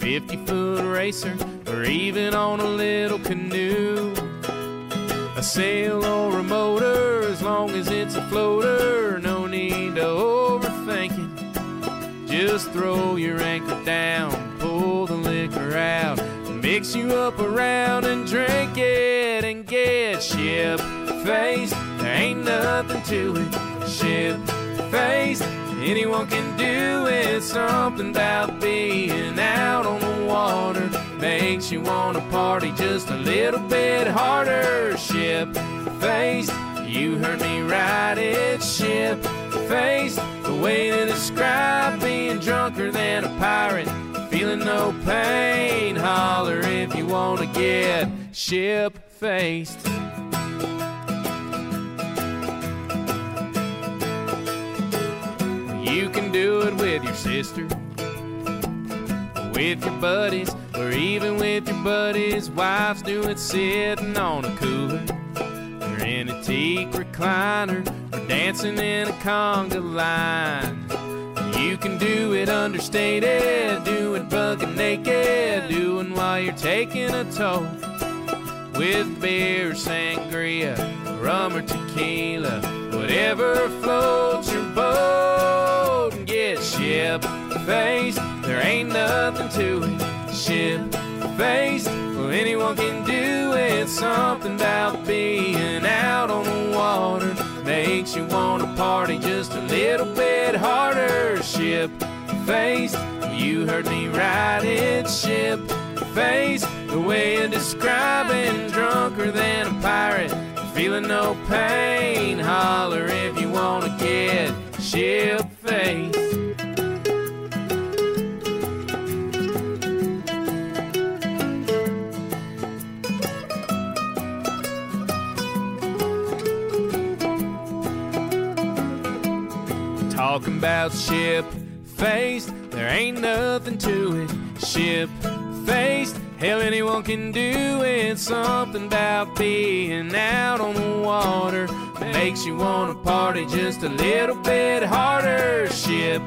50 foot racer, or even on a little canoe. A sail or a motor, as long as it's a floater, no need to overthink it. Just throw your anchor down, pull the liquor out, mix you up around and drink it and get ship faced. There ain't nothing to it. Ship faced, anyone can do it. Something about being out on the water makes you want to party just a little bit harder. Ship faced, you heard me right. It's ship faced. The way to describe being drunker than a pirate, feeling no pain. Holler if you want to get ship faced. You can do it with your sister, with your buddies, or even with your buddies' wives. Do it sitting on a cooler, or in a teak recliner, or dancing in a conga line. You can do it understated, do it bucket naked, doing while you're taking a toll with beer, sangria, rum or tequila, whatever floats your boat. And get ship faced, there ain't nothing to it. Ship faced, well anyone can do it. Something about being out on the water makes you wanna party just a little bit harder. Ship faced, you heard me right, it's ship faced. The way of describing drunker than a pirate, feeling no pain. Holler if you wanna get ship faced. Talking about ship faced, there ain't nothing to it. Ship faced, hell, anyone can do it. Something about being out on the water makes you wanna party just a little bit harder. Ship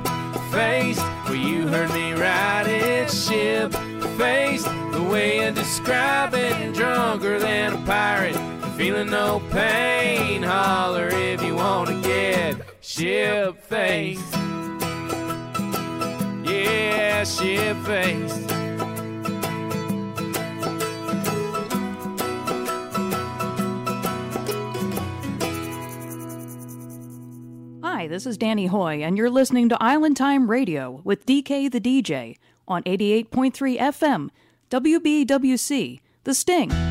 faced, well, you heard me right, it's ship faced. The way I describe it, drunker than a pirate, feeling no pain. Holler if you wanna get ship faced. Yeah, ship faced. Hi, this is Danny Hoy, and you're listening to Island Time Radio with DK the DJ on 88.3 FM, WBWC, The Sting.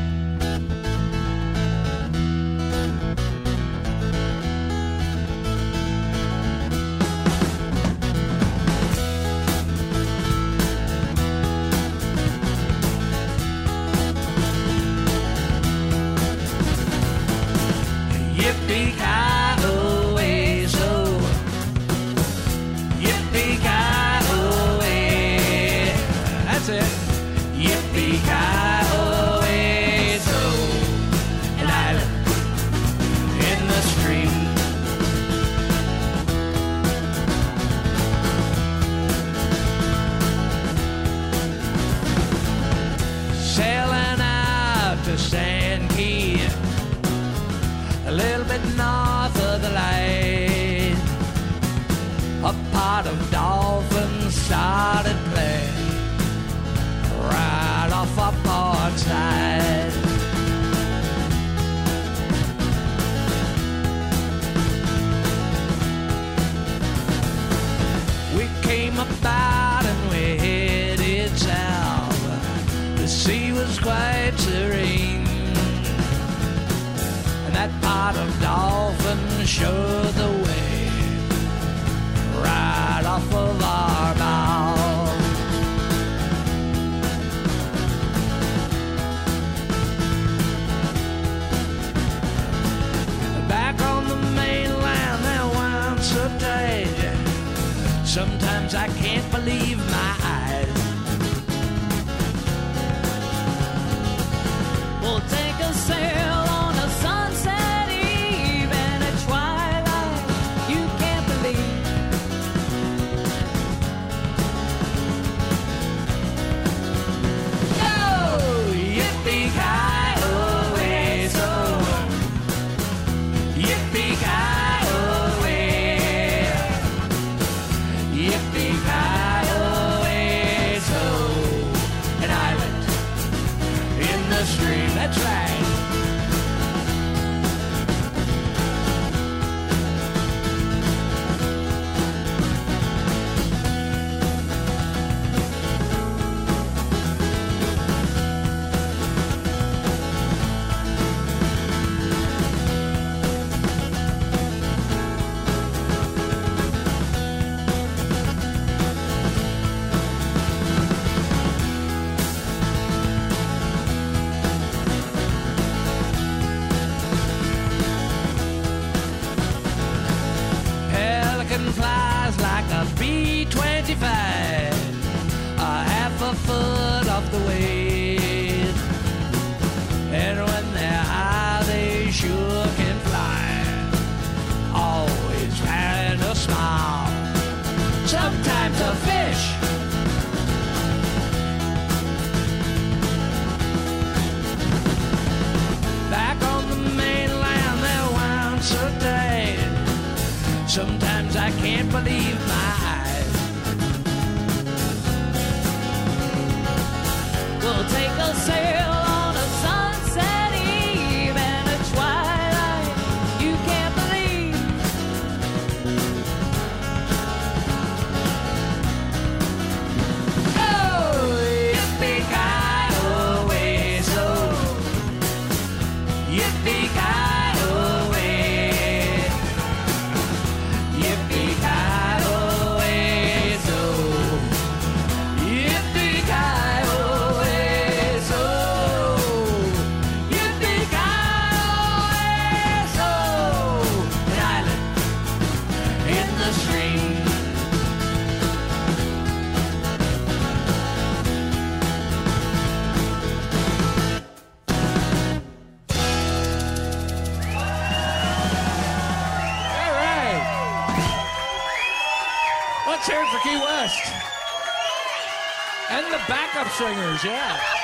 Yeah.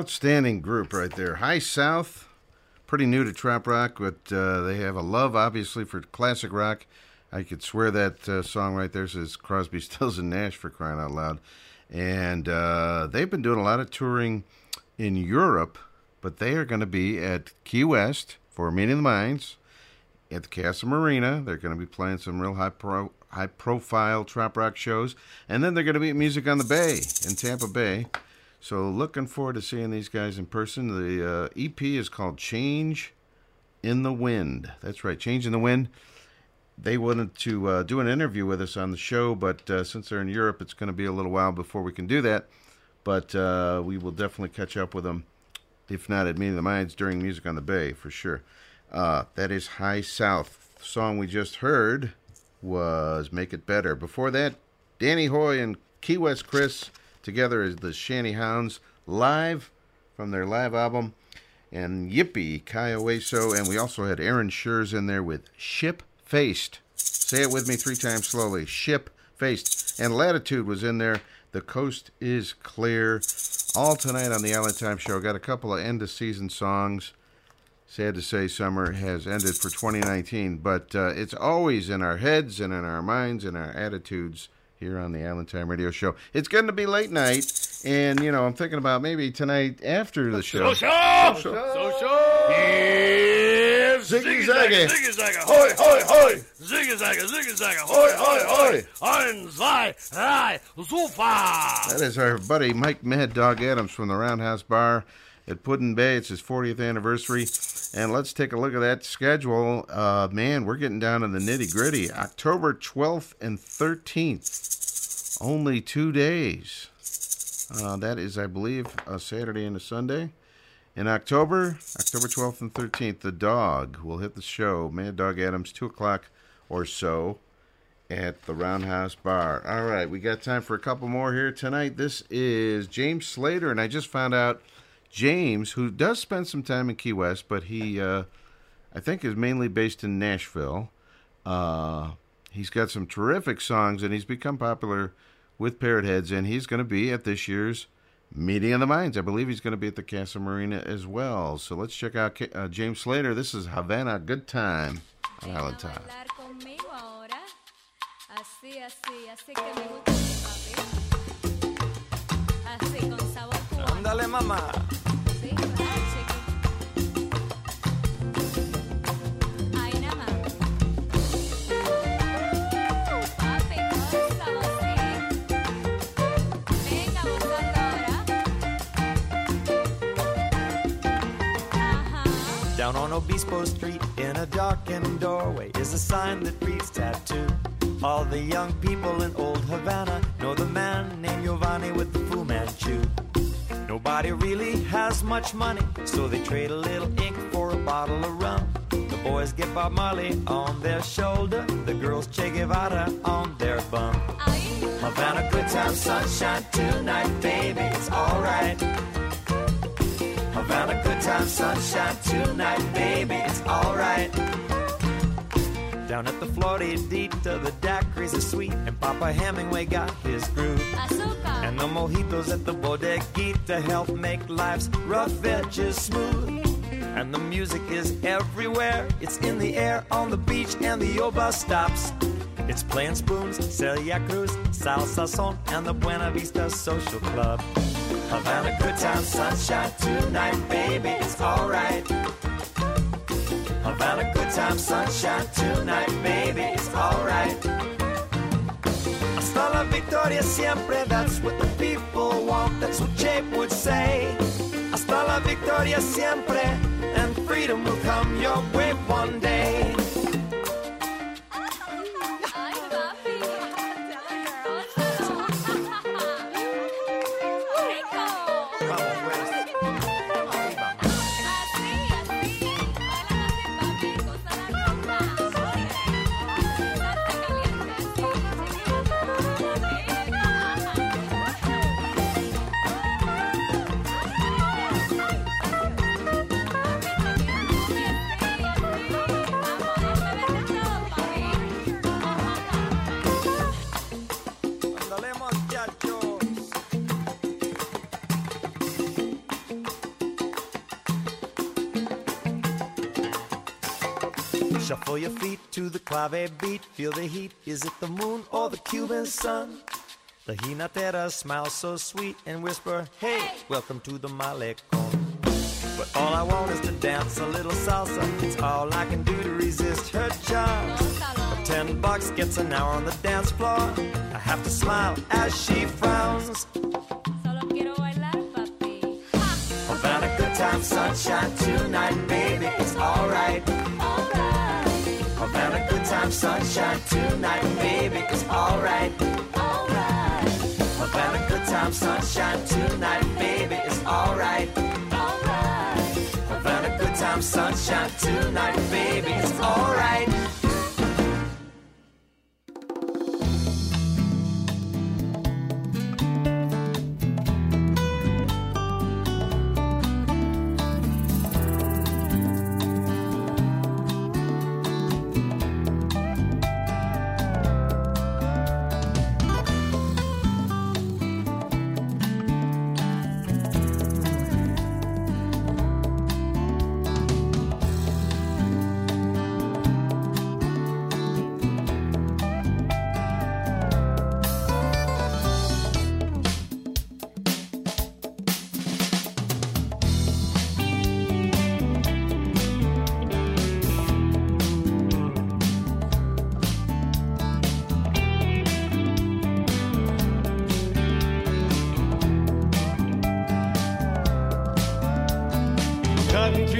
Outstanding group right there. High South, pretty new to trop rock, but uh, they have a love, obviously, for classic rock. I could swear that uh, song right there says Crosby, Stills, and Nash for crying out loud. And uh, they've been doing a lot of touring in Europe, but they are going to be at Key West for Meeting the Minds at the Casa Marina. They're going to be playing some real high pro, high profile trop rock shows, and then they're going to be at Music on the Bay in Tampa Bay so looking forward to seeing these guys in person. The uh, EP is called Change in the Wind. That's right, Change in the Wind. They wanted to uh, do an interview with us on the show, but uh, since they're in Europe, it's going to be a little while before we can do that. But uh, we will definitely catch up with them, if not at Meeting the Minds, during Music on the Bay, for sure. Uh, that is High South. The song we just heard was Make It Better. Before that, Danny Hoy and Key West Chris together as the Shanty Hounds live from their live album. And Yippee, Kiowaso. And we also had Aaron Scherz in there with Ship Faced. Say it with me three times slowly. Ship Faced. And Latitude was in there. The coast is clear. All tonight on the Island Time Show. Got a couple of end of season songs. Sad to say, summer has ended for 2019, but uh, it's always in our heads and in our minds and our attitudes here on the Island Time Radio Show. It's going to be late night, and you know I'm thinking about maybe tonight after the show. Social! Social! Here's Ziggy Zaggy! Ziggy Zaggy! Hoi, hoi, hoi! Ziggy Zaggy! Ziggy Zaggy! Hoi, hoi, hoi! Ein, zwei, drei, super! That is our buddy Mike Mad Dog Adams from the Roundhouse Bar at Put-in-Bay. It's his 40th anniversary. And let's take a look at that schedule. Uh, man, we're getting down to the nitty gritty. October 12th and 13th. Only two days. Uh, that is, I believe, a Saturday and a Sunday. In October, October 12th and 13th, the dog will hit the show. Mad Dog Adams, 2 o'clock or so at the Roundhouse Bar. All right, we got time for a couple more here tonight. This is James Slater, and I just found out James, who does spend some time in Key West, but he, uh, I think, is mainly based in Nashville. Uh, he's got some terrific songs, and he's become popular with Parrot Heads, and he's going to be at this year's Meeting of the Minds. I believe he's going to be at the Casa Marina as well. So let's check out Ca- uh, James Slater. This is Havana Good Time on Island Time. conmigo ahora. Down on Obispo Street in a darkened doorway is a sign that reads tattoo. All the young people in old Havana know the man named Giovanni with the Fu Manchu. Nobody really has much money, so they trade a little ink for a bottle of rum. The boys get Bob Marley on their shoulder, the girls Che Guevara on their bum. Havana, good time, sunshine tonight, baby, it's alright. Havana, good time, sunshine tonight, baby, it's alright. Down at the Floridita, the daiquiris are sweet, and Papa Hemingway got his groove. Azúcar. And the mojitos at the bodeguita help make life's rough edges smooth. And the music is everywhere. It's in the air, on the beach, and the bus stops. It's playing spoons, Celia Cruz, Salsa Son, and the Buena Vista Social Club. Havana, good time, sunshine tonight, baby, it's alright. Havana, good time, sunshine tonight, baby, it's alright. Hasta la victoria siempre, that's what the people want, that's what Jape would say. Hasta la victoria siempre, and freedom will come your way one day. Clave beat. Feel the heat. Is it the moon or the Cuban sun? The jinetera smiles so sweet and whisper, Hey, welcome to the Malecon. But all I want is to dance a little salsa. It's all I can do to resist her charms. Ten bucks gets an hour on the dance floor. I have to smile as she frowns. Havana, good time, sunshine tonight, baby. It's alright. Time, sunshine tonight, baby. It's alright. Havana, good time, sunshine tonight, baby. It's alright. Havana, good time, sunshine tonight, baby. It's alright.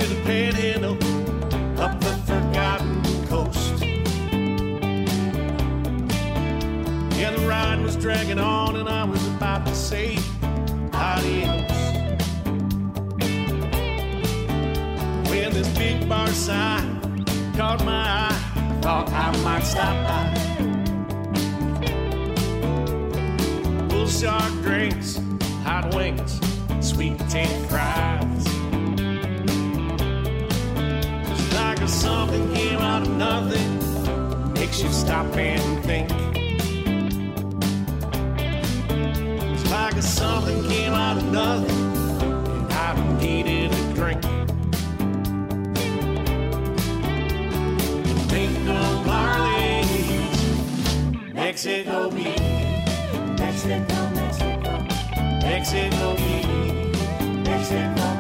Through the panhandle, up the forgotten coast. Yeah, the ride was dragging on, and I was about to say adios. When this big bar sign caught my eye, I thought I might stop by. Bull shark drinks, hot wings, sweet potato fries. Something came out of nothing, makes you stop and think. It's like if something came out of nothing, and I needed a drink. Of Marley's Mexico beach. Mexico, Mexico. Mexico beach. Mexico, Mexico.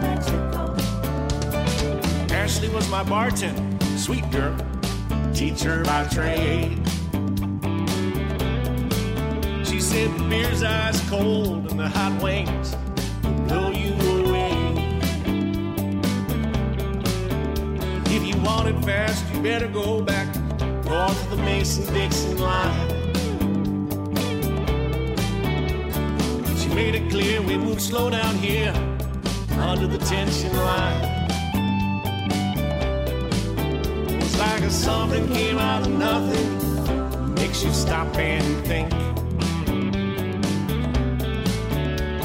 Ashley was my bartender, sweet girl, teacher by trade. She said the beer's ice cold and the hot wings will blow you away. If you want it fast, you better go back north of the Mason-Dixon line. She made it clear we move slow down here under the tension line. Like something came out of nothing, makes you stop and think.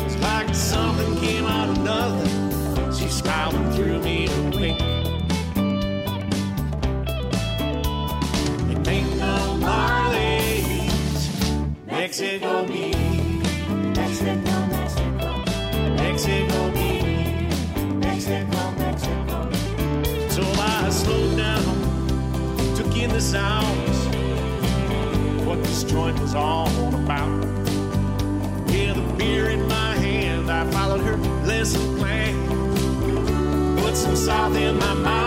It's like something came out of nothing, she smiled and threw me a wink. Sounds, what this joint was all about. With a beer in my hand, I followed her lesson plan. Put some salt in my mouth.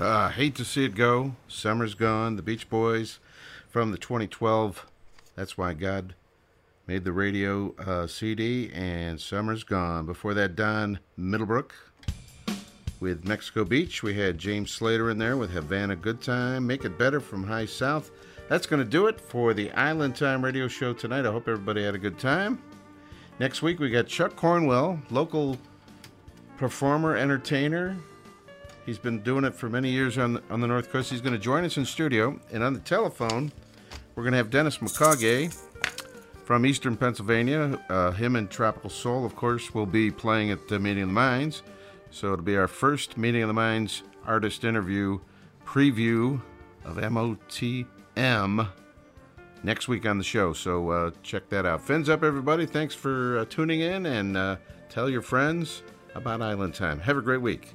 Uh, hate to see it go. Summer's gone. The Beach Boys from the 2012 That's Why God Made the Radio uh, CD, and Summer's Gone. Before that, Don Middlebrook with Mexico Beach. We had James Slater in there with Havana Good Time. Make It Better from High South. That's going to do it for the Island Time radio show tonight. I hope everybody had a good time. Next week, we got Chuck Cornwell, local performer, entertainer. He's been doing it for many years on the, on the North Coast. He's going to join us in studio. And on the telephone, we're going to have Dennis McCaughey from Eastern Pennsylvania. Uh, him and Tropical Soul, of course, will be playing at the Meeting of the Minds. So it'll be our first Meeting of the Minds artist interview preview of MOTM next week on the show. So uh, check that out. Fins up, everybody. Thanks for uh, tuning in and uh, tell your friends about Island Time. Have a great week.